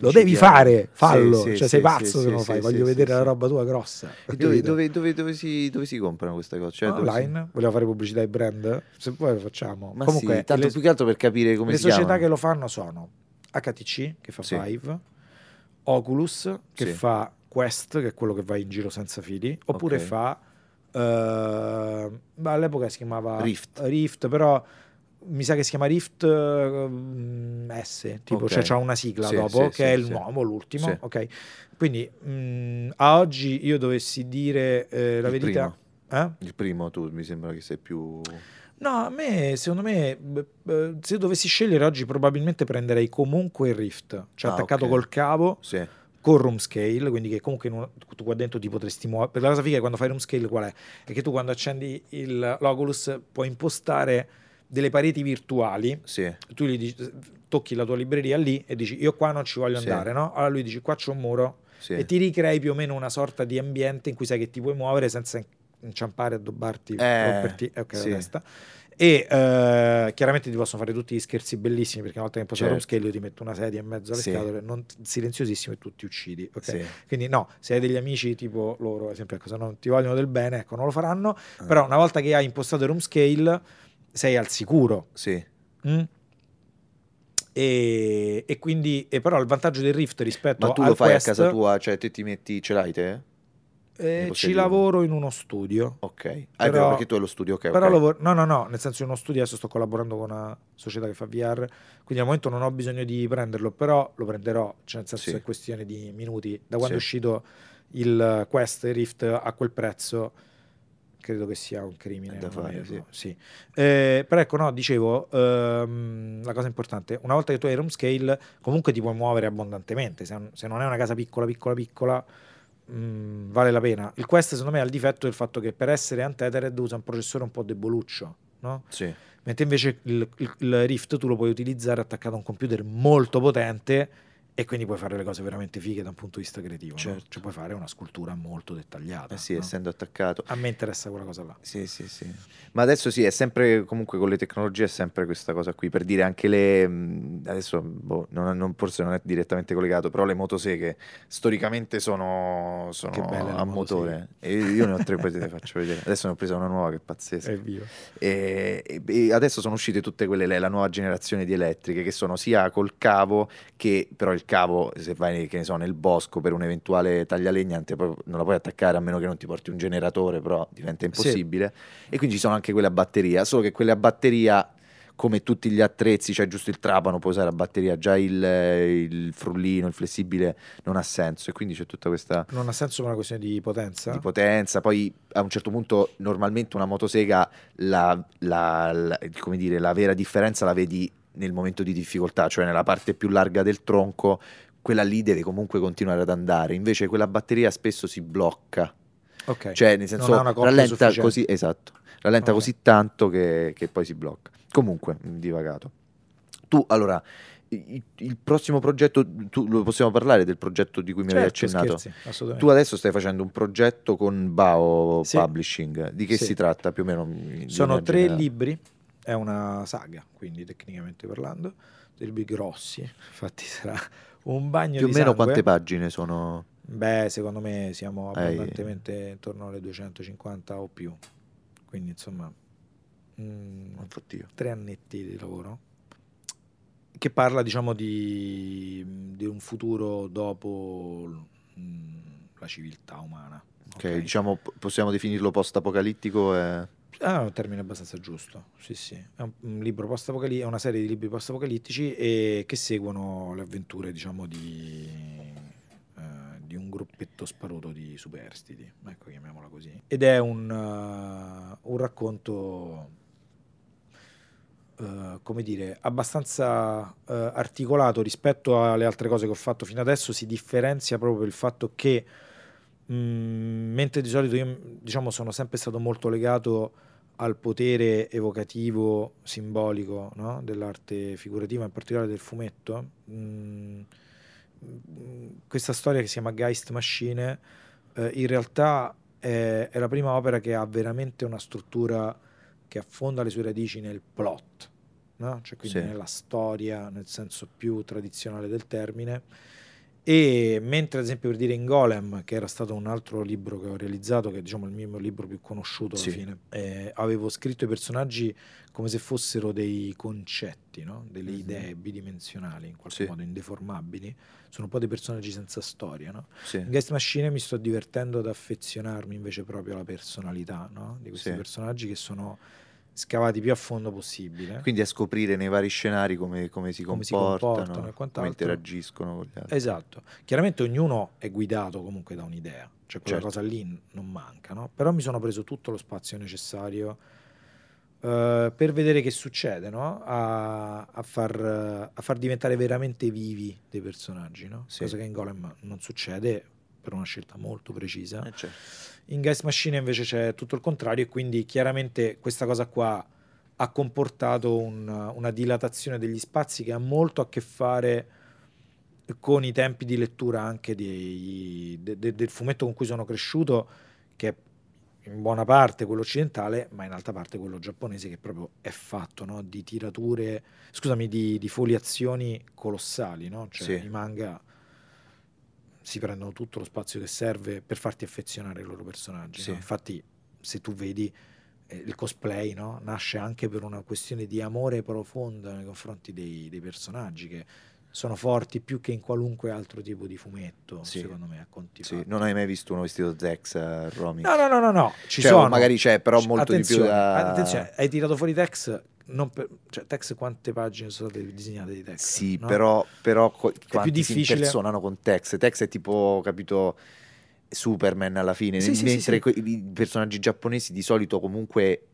Lo devi fare, fallo. sì, cioè sì, sei pazzo sì, se non lo fai, voglio vedere la roba tua grossa. Dove, dove- dove- dove si, dove si comprano queste cose? Cioè, dove si- Online? Volevo fare pubblicità ai brand? Se vuoi lo facciamo. Ma Comunque, tanto le- più che altro per capire come le si società chiamano. che lo fanno sono HTC che fa Sì. Vive, Oculus che fa Quest che è quello che va in giro senza fili, oppure Ok. fa ma all'epoca si chiamava Rift. Rift, però mi sa che si chiama Rift eh, S, tipo, cioè c'ha una sigla Sì, dopo sì, che sì, è il nuovo, l'ultimo, ok. Quindi mm, a oggi io dovessi dire eh, la Il verità, eh? Il primo tu mi sembra che sei più... No, a me, secondo me, se dovessi scegliere oggi, probabilmente prenderei comunque il Rift, cioè Ah, attaccato ok. col cavo, Sì, con room scale, quindi che comunque in un- tu qua dentro ti potresti muovere. Per la cosa figa è quando fai room scale qual è? È che tu quando accendi il- l'Oculus puoi impostare delle pareti virtuali, sì, tu gli dici, tocchi la tua libreria lì e dici io qua non ci voglio Sì. andare, no? Allora lui dice qua c'è un muro sì. e ti ricrei più o meno una sorta di ambiente in cui sai che ti puoi muovere senza inciampare, addobbarti, Eh, romperti ok, sì. la testa. E eh, chiaramente ti possono fare tutti gli scherzi bellissimi perché una volta che imposti Certo. room scale io ti metto una sedia in mezzo alle scatole, non- silenziosissimo e tu ti uccidi. ok? Sì. Quindi no, se hai degli amici tipo loro, ad esempio, ecco, se non ti vogliono del bene, ecco, non lo faranno, Ah. però una volta che hai impostato il room scale sei al sicuro. Sì. Mm? E, e quindi, e però il vantaggio del Rift rispetto Ma tu al lo fai Quest, a casa tua, cioè te ti metti, ce l'hai te? Eh, ci dire- lavoro in uno studio. Ok. Ah, è Però- vero, perché tu hai lo studio, ok. Però ok. lavoro- no, no, no, nel senso in uno studio adesso sto collaborando con una società che fa VR, quindi al momento non ho bisogno di prenderlo, però lo prenderò, cioè nel senso Sì. è questione di minuti. Da quando Sì. è uscito il Quest Rift a quel prezzo, credo che sia un crimine. È da fare, averlo, sì. Eh, però ecco, no, dicevo, ehm, la cosa importante, una volta che tu hai room scale, comunque ti puoi muovere abbondantemente, se, se non è una casa piccola, piccola, piccola, mh, vale la pena. Il Quest secondo me ha il difetto del fatto che per essere untethered usa un processore un po' deboluccio, no? Sì. Mentre invece il, il- il Rift tu lo puoi utilizzare attaccato a un computer molto potente e quindi puoi fare le cose veramente fighe da un punto di vista creativo. no? Certo. Cioè puoi fare una scultura molto dettagliata. Eh sì, no? essendo attaccato. A me interessa quella cosa là. Sì, sì, sì. Ma adesso sì, è sempre, comunque con le tecnologie è sempre questa cosa qui, per dire anche le, mh, adesso boh, non, non- forse non è direttamente collegato, però le motoseghe storicamente sono, sono a motore. E io ne ho tre, poi te le faccio vedere. Adesso ne ho presa una nuova che è pazzesca. E, e- e adesso sono uscite tutte quelle, le- la nuova generazione di elettriche che sono sia col cavo che però il cavo se vai che ne so, nel bosco per un eventuale taglialegna non, puoi- la puoi attaccare a meno che non ti porti un generatore, però diventa impossibile. E quindi ci sono anche quelle a batteria, solo che quelle a batteria come tutti gli attrezzi, cioè giusto il trapano può usare a batteria, già il, il frullino, il flessibile non ha senso e quindi c'è tutta questa Non ha senso per una questione di potenza? di potenza. Poi a un certo punto, normalmente una motosega, la, la- la- come dire, la vera differenza la vedi nel momento di difficoltà, cioè nella parte più larga del tronco, quella lì deve comunque continuare ad andare. Invece quella batteria spesso si blocca, ok. cioè nel senso rallenta sufficiente. così, esatto, rallenta Ok. così tanto che, che poi si blocca. Comunque, divagato. Tu, allora, il, il prossimo progetto, tu, lo possiamo parlare del progetto di cui mi avevi Certo, accennato? scherzi, assolutamente. Tu adesso stai facendo un progetto con Bao Sì. Publishing, di che Sì. si tratta più o meno? Sono tre libri, è una saga, quindi tecnicamente parlando, dei libri grossi, infatti sarà un bagno Più o di meno sangue. quante pagine sono? Beh, secondo me siamo abbondantemente intorno alle 250 o più, quindi insomma mm, Oddio. tre annetti di lavoro che parla diciamo di, di un futuro dopo mm, la civiltà umana. Ok, diciamo, possiamo definirlo post-apocalittico? E... Ah, un termine abbastanza giusto, sì sì, è un, libro post-apocalittico, è una serie di libri post-apocalittici e che seguono le avventure diciamo di, eh, di un gruppetto sparuto di superstiti, ecco chiamiamola così. Ed è un, eh, un racconto, eh, come dire, abbastanza eh, articolato rispetto alle altre cose che ho fatto fino adesso, si differenzia proprio il fatto che Mm, mentre di solito io diciamo sono sempre stato molto legato al potere evocativo simbolico no? dell'arte figurativa in particolare del fumetto mm, questa storia che si chiama Geist Machine eh, in realtà è, è la prima opera che ha veramente una struttura che affonda le sue radici nel plot no? cioè quindi Sì. nella storia nel senso più tradizionale del termine e mentre ad esempio per dire in Golem, che era stato un altro libro che ho realizzato, che è diciamo il mio libro più conosciuto alla Sì. fine, eh, avevo scritto i personaggi come se fossero dei concetti, no? delle Mhm. idee bidimensionali, in qualche Sì. modo indeformabili. Sono un po' dei personaggi senza storia. No? Sì. In Guest Machine mi sto divertendo ad affezionarmi invece proprio alla personalità no? di questi personaggi che sono scavati più a fondo possibile. Quindi a scoprire nei vari scenari come, come si Come si comportano, comportano e come interagiscono con gli altri. Esatto, chiaramente ognuno è guidato comunque da un'idea, cioè quella Certo. cosa lì non manca, no? però mi sono preso tutto lo spazio necessario eh, per vedere che succede, no? a, a far, a far diventare veramente vivi dei personaggi, no? Sì. cosa che in Golem non succede per una scelta molto precisa. Eh, certo. In Guest Machine invece c'è tutto il contrario e quindi chiaramente questa cosa qua ha comportato un- una dilatazione degli spazi che ha molto a che fare con i tempi di lettura anche dei- de- de- del fumetto con cui sono cresciuto, che è in buona parte quello occidentale, ma in altra parte quello giapponese, che proprio è fatto no? di tirature, scusami, di, di foliazioni colossali, no? Cioè Sì. i manga si prendono tutto lo spazio che serve per farti affezionare ai loro personaggi. Sì. no? Infatti, se tu vedi eh, il cosplay, no? nasce anche per una questione di amore profonda nei confronti dei, dei personaggi che sono forti più che in qualunque altro tipo di fumetto, Sì. secondo me, a conti Sì, non hai mai visto uno vestito Zex a Romy? No, no, no, no, no, ci Cioè, sono. magari c'è, però molto di più attenzione, da- Attenzione, hai tirato fuori Tex, non per- cioè Tex quante pagine sono state disegnate di Tex? Sì, no? però, però co- quanti difficile. si impersonano con Tex. Tex è tipo, capito, Superman alla fine, Sì, mentre sì, sì. i personaggi giapponesi di solito comunque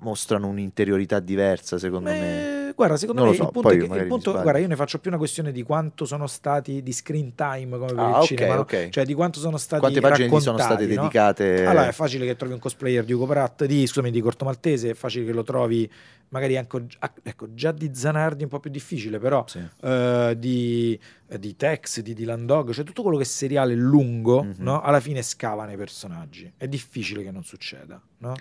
mostrano un'interiorità diversa, secondo me. Eh, guarda, secondo Non me so, il punto, è che, il punto- guarda, io ne faccio più una questione di quanto sono stati di screen time come per Ah, il ok, cinema, no? ok. cioè di quanto sono stati Quante pagine sono state no? dedicate? Allora è facile che trovi un cosplayer di Ugo Pratt, di, scusami, di Corto Maltese, è facile che lo trovi magari anche ah, ecco, già di Zanardi un po' più difficile, però Sì. eh, di, eh, di Tex, di Dylan Dog, cioè tutto quello che è seriale lungo, Mhm. no? alla fine scava nei personaggi. È difficile che non succeda, no?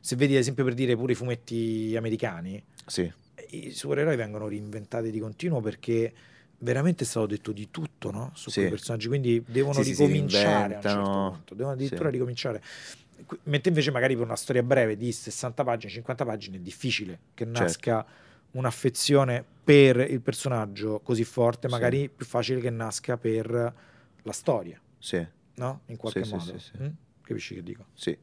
Se vedi ad esempio per dire pure i fumetti americani, Sì, i supereroi vengono reinventati di continuo perché veramente è stato detto di tutto no? su Sì. quei personaggi, quindi devono Sì, sì, ricominciare a un certo punto, devono addirittura Sì. ricominciare. Mentre invece magari per una storia breve di 60 pagine, 50 pagine è difficile che Certo. nasca un'affezione per il personaggio così forte, Sì. magari è più facile che nasca per la storia, sì, no? In qualche Sì, sì, modo. sì, sì. Mm? Capisci che dico? sì.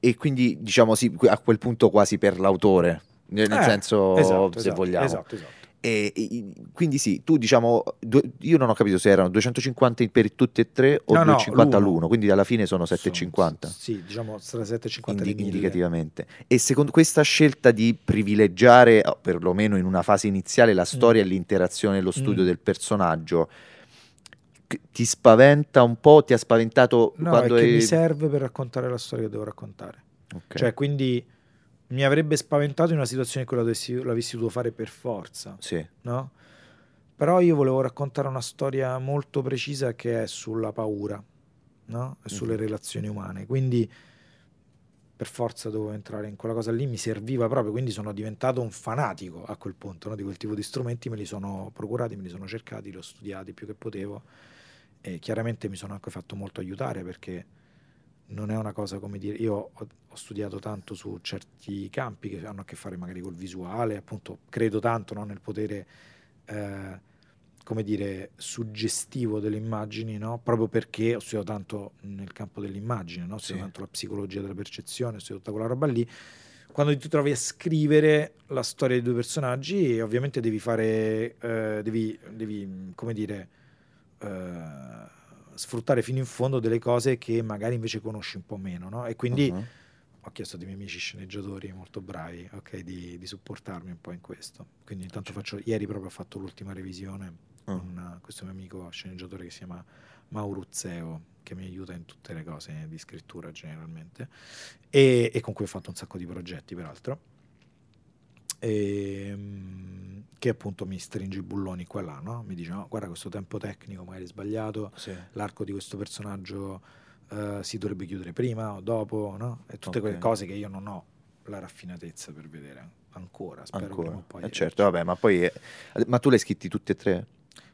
E quindi, diciamo, sì, a quel punto quasi per l'autore, nel Eh, senso, esatto, se esatto, vogliamo. Esatto, esatto. E, e- quindi sì, tu diciamo, due- io non ho capito se erano 250 per tutti e tre o No, no, 250 l'uno. all'uno, quindi alla fine sono Sono- 750 Sì, diciamo tra 750 indi- e 1000. indicativamente. E secondo questa scelta di privilegiare, perlomeno in una fase iniziale, la storia e l'interazione e lo studio Mm. del personaggio, ti spaventa un po'? Ti ha spaventato No, quando è che è- mi serve per raccontare la storia che devo raccontare. Ok. Cioè, quindi mi avrebbe spaventato in una situazione in cui l'avessi, l'avessi dovuto fare per forza, Sì, no? Però io volevo raccontare una storia molto precisa che è sulla paura, no? E sulle Mhm. relazioni umane. Quindi per forza dovevo entrare in quella cosa lì, mi serviva proprio, quindi sono diventato un fanatico a quel punto, no? Di quel tipo di strumenti, me li sono procurati, me li sono cercati, li ho studiati più che potevo e chiaramente mi sono anche fatto molto aiutare perché non è una cosa come dire, io ho, ho studiato tanto su certi campi che hanno a che fare magari col visuale, appunto credo tanto no, nel potere, eh, come dire, suggestivo delle immagini, no? proprio perché ho studiato tanto nel campo dell'immagine, no? ho studiato Sì. tanto la psicologia della percezione, ho studiato tutta quella roba lì. Quando ti trovi a scrivere la storia di due personaggi, ovviamente devi fare, eh, devi, devi, come dire, eh, sfruttare fino in fondo delle cose che magari invece conosci un po' meno, no? E quindi uh-huh. ho chiesto ai miei amici sceneggiatori molto bravi, ok, di, di supportarmi un po' in questo. Quindi intanto faccio, ieri proprio ho fatto l'ultima revisione Ah. con eh, questo mio amico sceneggiatore che si chiama Mauruzzeo, che mi aiuta in tutte le cose di scrittura generalmente, e, e con cui ho fatto un sacco di progetti peraltro. E, mm, che appunto mi stringe i bulloni qua e là, no? Mi dice: no, guarda, questo tempo tecnico magari è sbagliato, Sì. l'arco di questo personaggio eh, si dovrebbe chiudere prima o dopo, no? E tutte quelle Ok. cose che io non ho la raffinatezza per vedere ancora. Spero Ancora. prima o poi. Eh, certo, vabbè, ma poi... eh, ma tu l'hai scritti tutti e tre?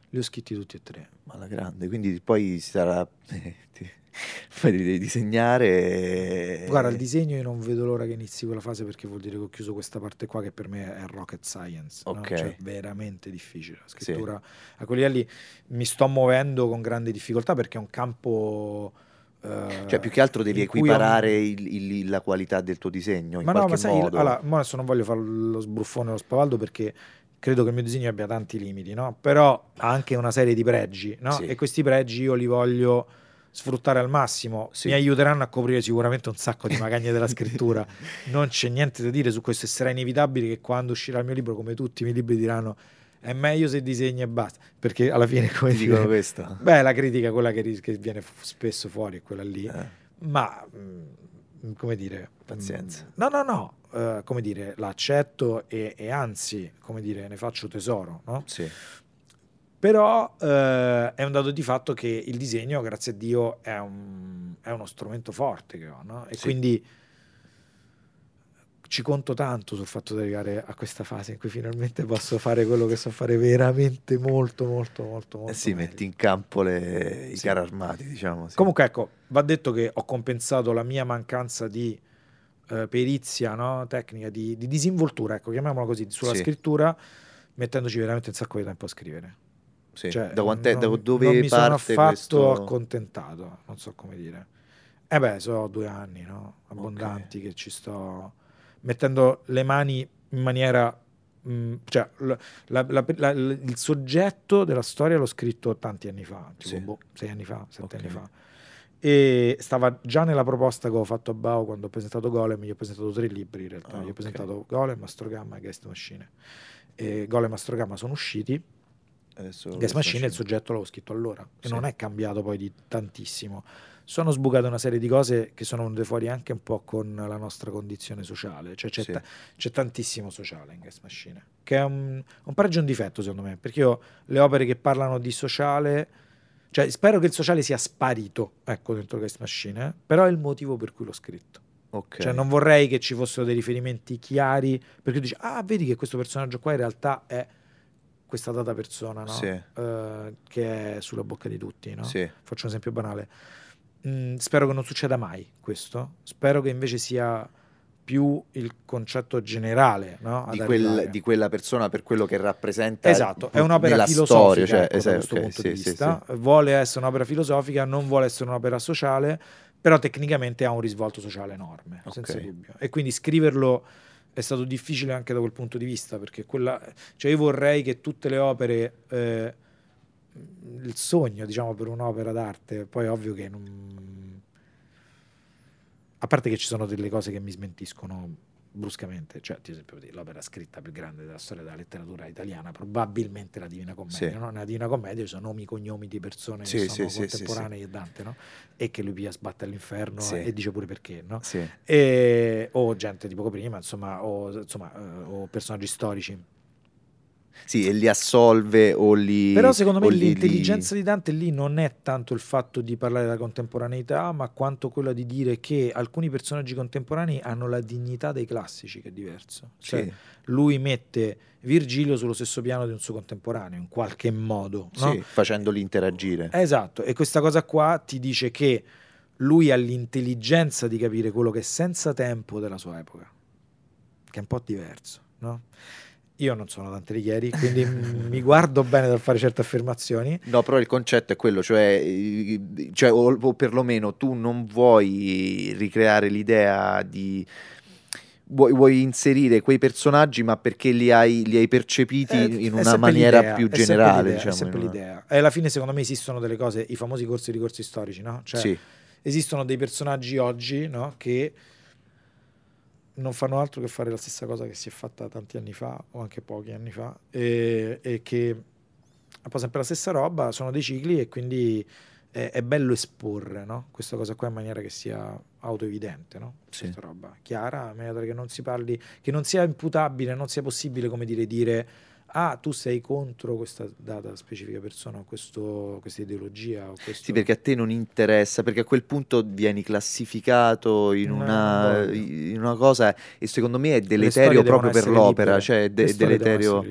Li ho scritti tutti e tre. Ma alla grande, quindi poi sarà... poi li devi disegnare... e- Guarda, il disegno io non vedo l'ora che inizi quella fase perché vuol dire che ho chiuso questa parte qua che per me è rocket science. no? Ok. Cioè, veramente difficile. La scrittura a quei livelli mi sto muovendo con grande difficoltà perché è un campo... eh, Cioè, più che altro devi in ho un- equiparare il- il- la qualità del tuo disegno in Ma no, qualche ma sai, modo. allora, adesso non voglio fare lo sbruffone o lo spavaldo perché credo che il mio disegno abbia tanti limiti, no? Però ha anche una serie di pregi, no? Sì. E questi pregi io li voglio sfruttare al massimo. Sì. Mi aiuteranno a coprire sicuramente un sacco di magagne della scrittura. Non c'è niente da dire su questo e sarà inevitabile che quando uscirà il mio libro, come tutti i miei libri diranno è meglio se disegni e basta, perché alla fine come Ti dicono dire, questo? Beh, la critica, quella che, che viene f- spesso fuori, è quella lì. Eh, Ma, mm, come dire... Pazienza. mm, No, no, no, eh, come dire, l'accetto e, e anzi, come dire, ne faccio tesoro, no? sì. Però eh, è un dato di fatto che il disegno, grazie a Dio, è, un- è uno strumento forte che ho, no? E Sì. quindi ci conto tanto sul fatto di arrivare a questa fase in cui finalmente posso fare quello che so fare veramente molto, molto, molto, molto Eh sì, meglio. metti in campo le- i Sì. carri armati, diciamo. sì. Comunque, ecco, va detto che ho compensato la mia mancanza di eh, perizia no? tecnica, di, di disinvoltura, ecco, chiamiamola così, sulla Sì. scrittura, mettendoci veramente un sacco di tempo a scrivere. Sì. Cioè, da, quant'è- da non- dove non mi sono affatto questo... accontentato, non so come dire. Eh beh, so due anni, no? Abbondanti che ci sto mettendo le mani in maniera... mh, cioè, l- la- la- la- il soggetto della storia l'ho scritto tanti anni fa, tipo Sì. boh, sei anni fa, sette Ok. anni fa. E stava già nella proposta che ho fatto a Bao quando ho presentato Golem, gli ho presentato tre libri in realtà, Ah, gli ho ok. presentato Golem, Astrogamma e Guest Machine. E Golem e Astrogamma sono usciti, Adesso Gas Machine il soggetto l'avevo scritto allora e Sì. non è cambiato poi di tantissimo. Sono sbucate una serie di cose che sono venute fuori anche un po' con la nostra condizione sociale, cioè c'è, Sì. ta- c'è tantissimo sociale in Gas Machine, che è un, un pareggio e un difetto secondo me, perché io le opere che parlano di sociale, cioè spero che il sociale sia sparito, ecco, dentro Gas Machine, eh, però è il motivo per cui l'ho scritto. Ok. Cioè non vorrei che ci fossero dei riferimenti chiari, perché tu dici, ah, vedi che questo personaggio qua in realtà è questa data persona, no? Sì. Eh, che è sulla bocca di tutti, no? Sì. Faccio un esempio banale. Mm, spero che non succeda mai questo. Spero che invece sia più il concetto generale, no? Di, quel- di quella persona per quello che rappresenta Esatto, è un'opera filosofica storia, cioè, ecco, da esatto, questo ok, punto sì, di sì, vista. sì. Vuole essere un'opera filosofica, non vuole essere un'opera sociale, però tecnicamente ha un risvolto sociale enorme, senza Ok. dubbio. E quindi scriverlo è stato difficile anche da quel punto di vista, perché quella, cioè io vorrei che tutte le opere, eh, il sogno, diciamo, per un'opera d'arte, poi ovvio che non... A parte che ci sono delle cose che mi smentiscono bruscamente, cioè ad esempio l'opera scritta più grande della storia della letteratura italiana, probabilmente la Divina Commedia, Sì. no? Nella Divina Commedia ci sono nomi, cognomi di persone Sì, che sì, sono sì, sì, contemporanei a Dante, no? E che lui via sbatte all'inferno Sì. e dice pure perché, no? Sì. E- o gente di poco prima, insomma, o, insomma, eh, o personaggi storici. Sì, e li assolve o li... Però secondo me l'intelligenza li- di Dante lì non è tanto il fatto di parlare della contemporaneità, ma quanto quella di dire che alcuni personaggi contemporanei hanno la dignità dei classici, che è diverso. Cioè, Sì, lui mette Virgilio sullo stesso piano di un suo contemporaneo, in qualche modo. no? sì, facendoli interagire. Esatto, e questa cosa qua ti dice che lui ha l'intelligenza di capire quello che è senza tempo della sua epoca, che è un po' diverso, no? Io non sono Dante Alighieri, quindi mi guardo bene dal fare certe affermazioni. No, però il concetto è quello, cioè, cioè, o, o perlomeno tu non vuoi ricreare l'idea di... Vuoi, vuoi inserire quei personaggi, ma perché li hai, li hai percepiti Eh, in è una sempre maniera l'idea, più è sempre generale, l'idea, diciamo. È sempre in una- l'idea. E alla fine, secondo me, esistono delle cose, i famosi corsi e ricorsi storici, no? Cioè, Sì, esistono dei personaggi oggi no, che non fanno altro che fare la stessa cosa che si è fatta tanti anni fa o anche pochi anni fa e, e che è un po' sempre la stessa roba, sono dei cicli e quindi è, è bello esporre no? questa cosa qua in maniera che sia autoevidente, no? Sì. questa roba chiara, in maniera che non si parli, che non sia imputabile, non sia possibile come dire, dire ah tu sei contro questa data specifica persona o questo- questa ideologia o questo... Sì, perché a te non interessa, perché a quel punto vieni classificato in No, una, voglio. in una cosa e secondo me è Le deleterio proprio per l'opera, libere. cioè è de- deleterio.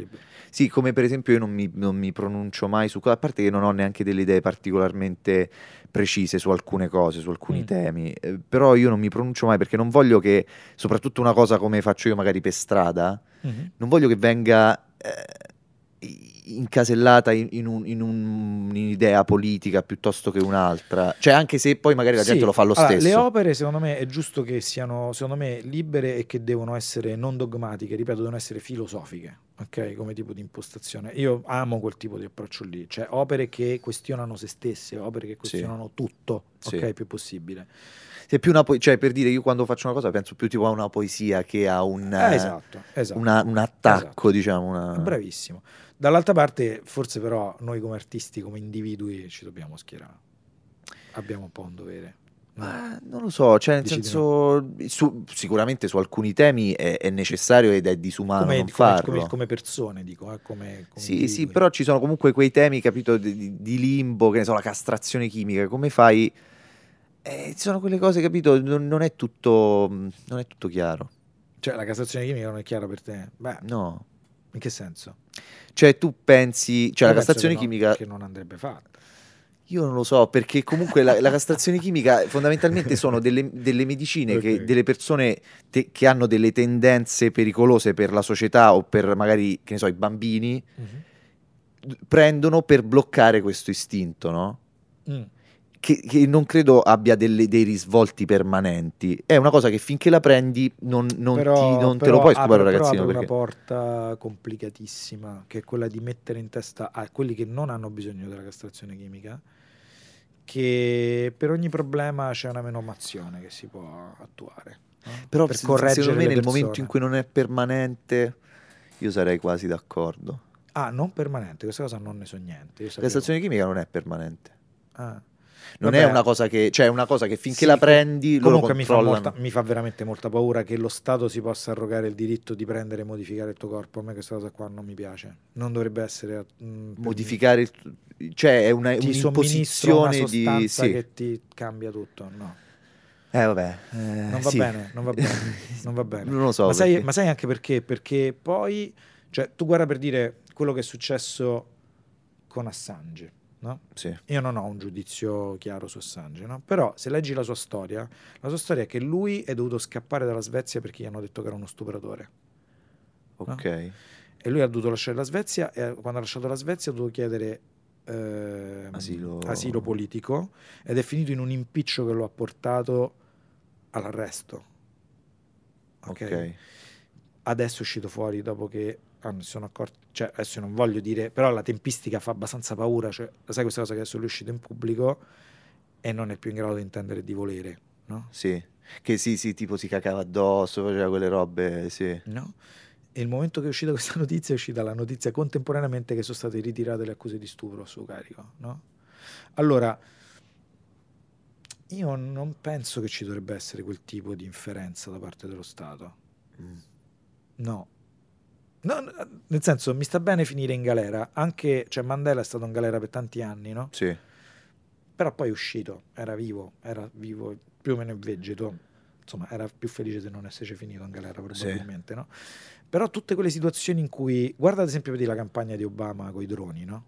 Sì, come per esempio io non mi, non mi pronuncio mai su a parte che non ho neanche delle idee particolarmente precise su alcune cose, su alcuni Mm. temi, eh, però io non mi pronuncio mai perché non voglio che, soprattutto una cosa come faccio io magari per strada, Mhm. non voglio che venga incasellata in, in un- in un- un'idea politica piuttosto che un'altra, cioè anche se poi magari la Sì, gente lo fa lo allora, stesso. Le opere, secondo me, è giusto che siano, secondo me, libere e che devono essere non dogmatiche, ripeto, devono essere filosofiche, ok? Come tipo di impostazione. Io amo quel tipo di approccio lì, cioè opere che questionano se stesse, opere che questionano tutto, Sì. ok? Più possibile. È più una po- cioè per dire io quando faccio una cosa penso più tipo a una poesia che a un, Eh, esatto, esatto. una- un attacco, Esatto. diciamo. Una... Bravissimo. Dall'altra parte, forse però, noi come artisti, come individui, ci dobbiamo schierare. Abbiamo un po' un dovere. no? Ma non lo so, cioè nel Dici di senso, su- sicuramente su alcuni temi è, è necessario ed è disumano come, non come- farlo. come- come persone, dico, eh, come, Sì, sì, però ci sono comunque quei temi, capito, di, di- di limbo, che ne so, la castrazione chimica, come fai? Eh, sono quelle cose, capito, non, non è tutto, non è tutto chiaro. Cioè, la castrazione chimica non è chiara per te? Beh, No. in che senso? Cioè tu pensi, cioè Io la castrazione che no- chimica, che non andrebbe fatta. Io non lo so, perché comunque la, la castrazione chimica fondamentalmente sono delle, delle medicine che Ok. delle persone te- che hanno delle tendenze pericolose per la società o per magari, che ne so, i bambini, d- prendono per bloccare questo istinto, no? Mm. Che, che non credo abbia delle- dei risvolti permanenti. È una cosa che finché la prendi non, non Però- ti- non te lo puoi scopare, ragazzino. apre Perché... una porta complicatissima, che è quella di mettere in testa a quelli che non hanno bisogno della castrazione chimica, che per ogni problema c'è una menomazione che si può attuare. no? Però per se- correggere secondo me nel persone. momento in cui non è permanente, io sarei quasi d'accordo. Ah, non permanente, questa cosa non ne so niente. La stazione chimica non è permanente. Ah. Non Vabbè. è una cosa che, cioè è una cosa che finché Sì, la prendi, Comunque mi fa, molta- mi fa veramente molta paura che lo Stato si possa arrogare il diritto di prendere e modificare il tuo corpo. A me questa cosa qua non mi piace. Non dovrebbe essere... mm, per- Modificare, il- cioè è una, ti somministro una un'imposizione di... Sì. che ti cambia tutto. No, Eh vabbè. eh, non va sì. bene, non va bene, non va bene. Non lo so. ma, sai, ma sai anche perché? Perché poi, cioè, tu guarda per dire quello che è successo con Assange, no? Sì. Io non ho un giudizio chiaro su Assange, no? Però se leggi la sua storia, la sua storia è che lui è dovuto scappare dalla Svezia perché gli hanno detto che era uno stupratore. Ok. E lui ha dovuto lasciare la Svezia e quando ha lasciato la Svezia ha dovuto chiedere ehm, Asilo- asilo politico ed è finito in un impiccio che lo ha portato all'arresto. Ok? Ok. Adesso è uscito fuori dopo che ah, mi sono accorto, cioè adesso non voglio dire, però la tempistica fa abbastanza paura, cioè sai questa cosa che adesso lui è uscito in pubblico e non è più in grado di intendere e di volere, no? Sì. Che sì, sì, tipo si cacava addosso, faceva quelle robe, sì. No? E il momento che è uscita questa notizia è uscita la notizia contemporaneamente che sono state ritirate le accuse di stupro a suo carico. No? Allora, io non penso che ci dovrebbe essere quel tipo di inferenza da parte dello Stato. Mm. No. No, nel senso, mi sta bene finire in galera, anche, cioè Mandela è stato in galera per tanti anni, no? Sì. Però poi è uscito, era vivo, era vivo più o meno in vegeto, insomma era più felice di non esserci finito in galera probabilmente, no? Però tutte quelle situazioni in cui, guarda ad esempio vedi la campagna di Obama con i droni, no?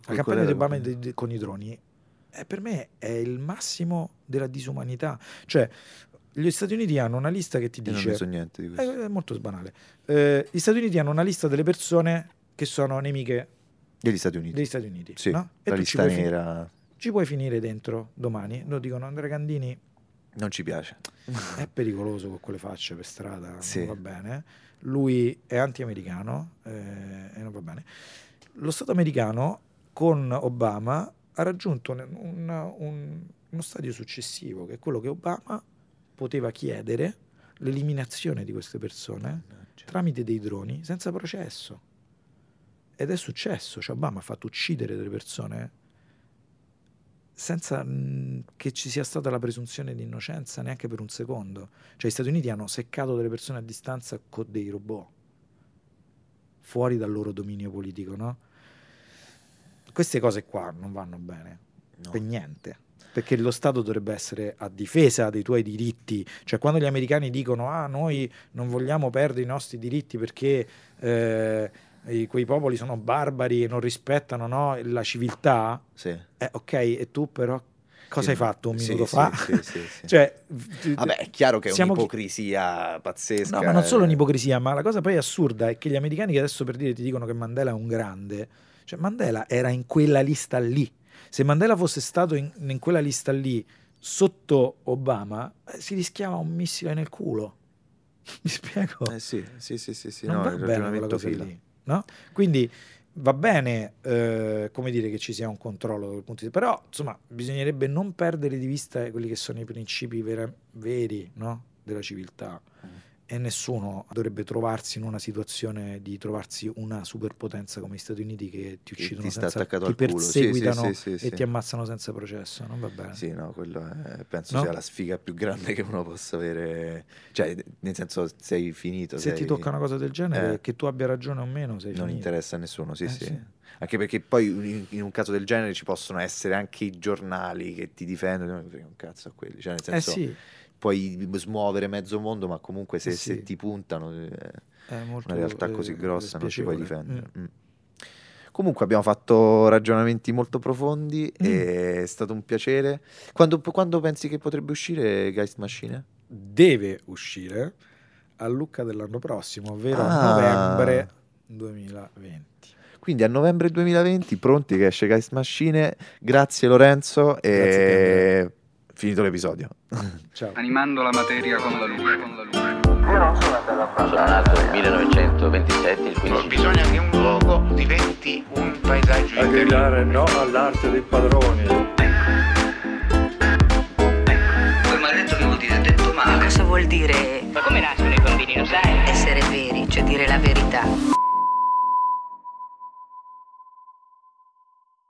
La Qual- campagna di Obama di- con i droni eh, per me è il massimo della disumanità. Cioè, gli Stati Uniti hanno una lista che ti Io non dice... ne so niente di questo. Eh, È molto banale. Eh, gli Stati Uniti hanno una lista delle persone che sono nemiche Degli Stati Uniti. degli Stati Uniti. Sì, no? E la tu ci lista puoi, nera ci puoi finire dentro domani. Lo dicono Andrea Candini, non ci piace. è pericoloso con quelle facce per strada, Sì. non va bene. Lui è anti-americano eh, e non va bene. Lo Stato americano con Obama ha raggiunto un- un- un- uno stadio successivo, che è quello che Obama poteva chiedere l'eliminazione di queste persone tramite dei droni senza processo. Ed è successo, cioè Obama ha fatto uccidere delle persone senza mh, che ci sia stata la presunzione di innocenza neanche per un secondo. Cioè gli Stati Uniti hanno seccato delle persone a distanza con dei robot, fuori dal loro dominio politico, no? Queste cose qua non vanno bene, No. per niente. Perché lo Stato dovrebbe essere a difesa dei tuoi diritti. Cioè, quando gli americani dicono: Ah, noi non vogliamo perdere i nostri diritti perché eh, quei popoli sono barbari e non rispettano no, la civiltà, Sì. eh, ok, e tu però cosa Sì, hai fatto un sì, minuto sì, fa? cioè, Vabbè, è chiaro che è siamo chi- un'ipocrisia pazzesca. No, ma non solo eh. un'ipocrisia, ma la cosa poi assurda è che gli americani che adesso per dire ti dicono che Mandela è un grande, cioè Mandela era in quella lista lì. Se Mandela fosse stato in, in quella lista lì sotto Obama, eh, si rischiava un missile nel culo. Mi spiego? Eh sì, sì, sì, sì, sì, non no, va il ragionamento cosa fila. lì, no? Quindi va bene, eh, come dire, che ci sia un controllo da quel punto di vista, però insomma bisognerebbe non perdere di vista quelli che sono i principi vera- veri no? della civiltà Mm. E nessuno dovrebbe trovarsi in una situazione di trovarsi una superpotenza come gli Stati Uniti che ti uccidono ti senza, ti culo. Sì, sì, perseguitano sì, e ti ammazzano senza processo, non va bene. Sì, no, quello è- penso No? sia la sfiga più grande che uno possa avere. Cioè, nel senso, sei finito. Se sei- ti tocca una cosa del genere, Eh. che tu abbia ragione o meno, sei Non finito. interessa a nessuno, sì, Eh, sì. Anche perché poi in, un caso del genere ci possono essere anche i giornali che ti difendono. Non mi frega un cazzo a quelli. Cioè, nel Eh senso, sì, puoi smuovere mezzo mondo, ma comunque se, Eh se sì. ti puntano. eh, molto una realtà eh, così grossa non ti puoi difendere. Mm. Mm. Comunque abbiamo fatto ragionamenti molto profondi, Mm. è stato un piacere. Quando, quando pensi che potrebbe uscire Geist Machine? Deve uscire a Lucca dell'anno prossimo, ovvero a Ah. novembre 2020. Quindi a novembre 2020, pronti che esce Geist Machine. Grazie Lorenzo e Grazie finito l'episodio. Ciao. Animando la materia con la luce. Con la luce. Sono nato nel 1927, il 15 Bisogna che un luogo diventi un paesaggio A gridare no all'arte dei padroni. Quel maledetto che vuol dire detto male. Cosa vuol dire Ma come nascono i bambini, lo sai? essere veri, cioè dire la verità?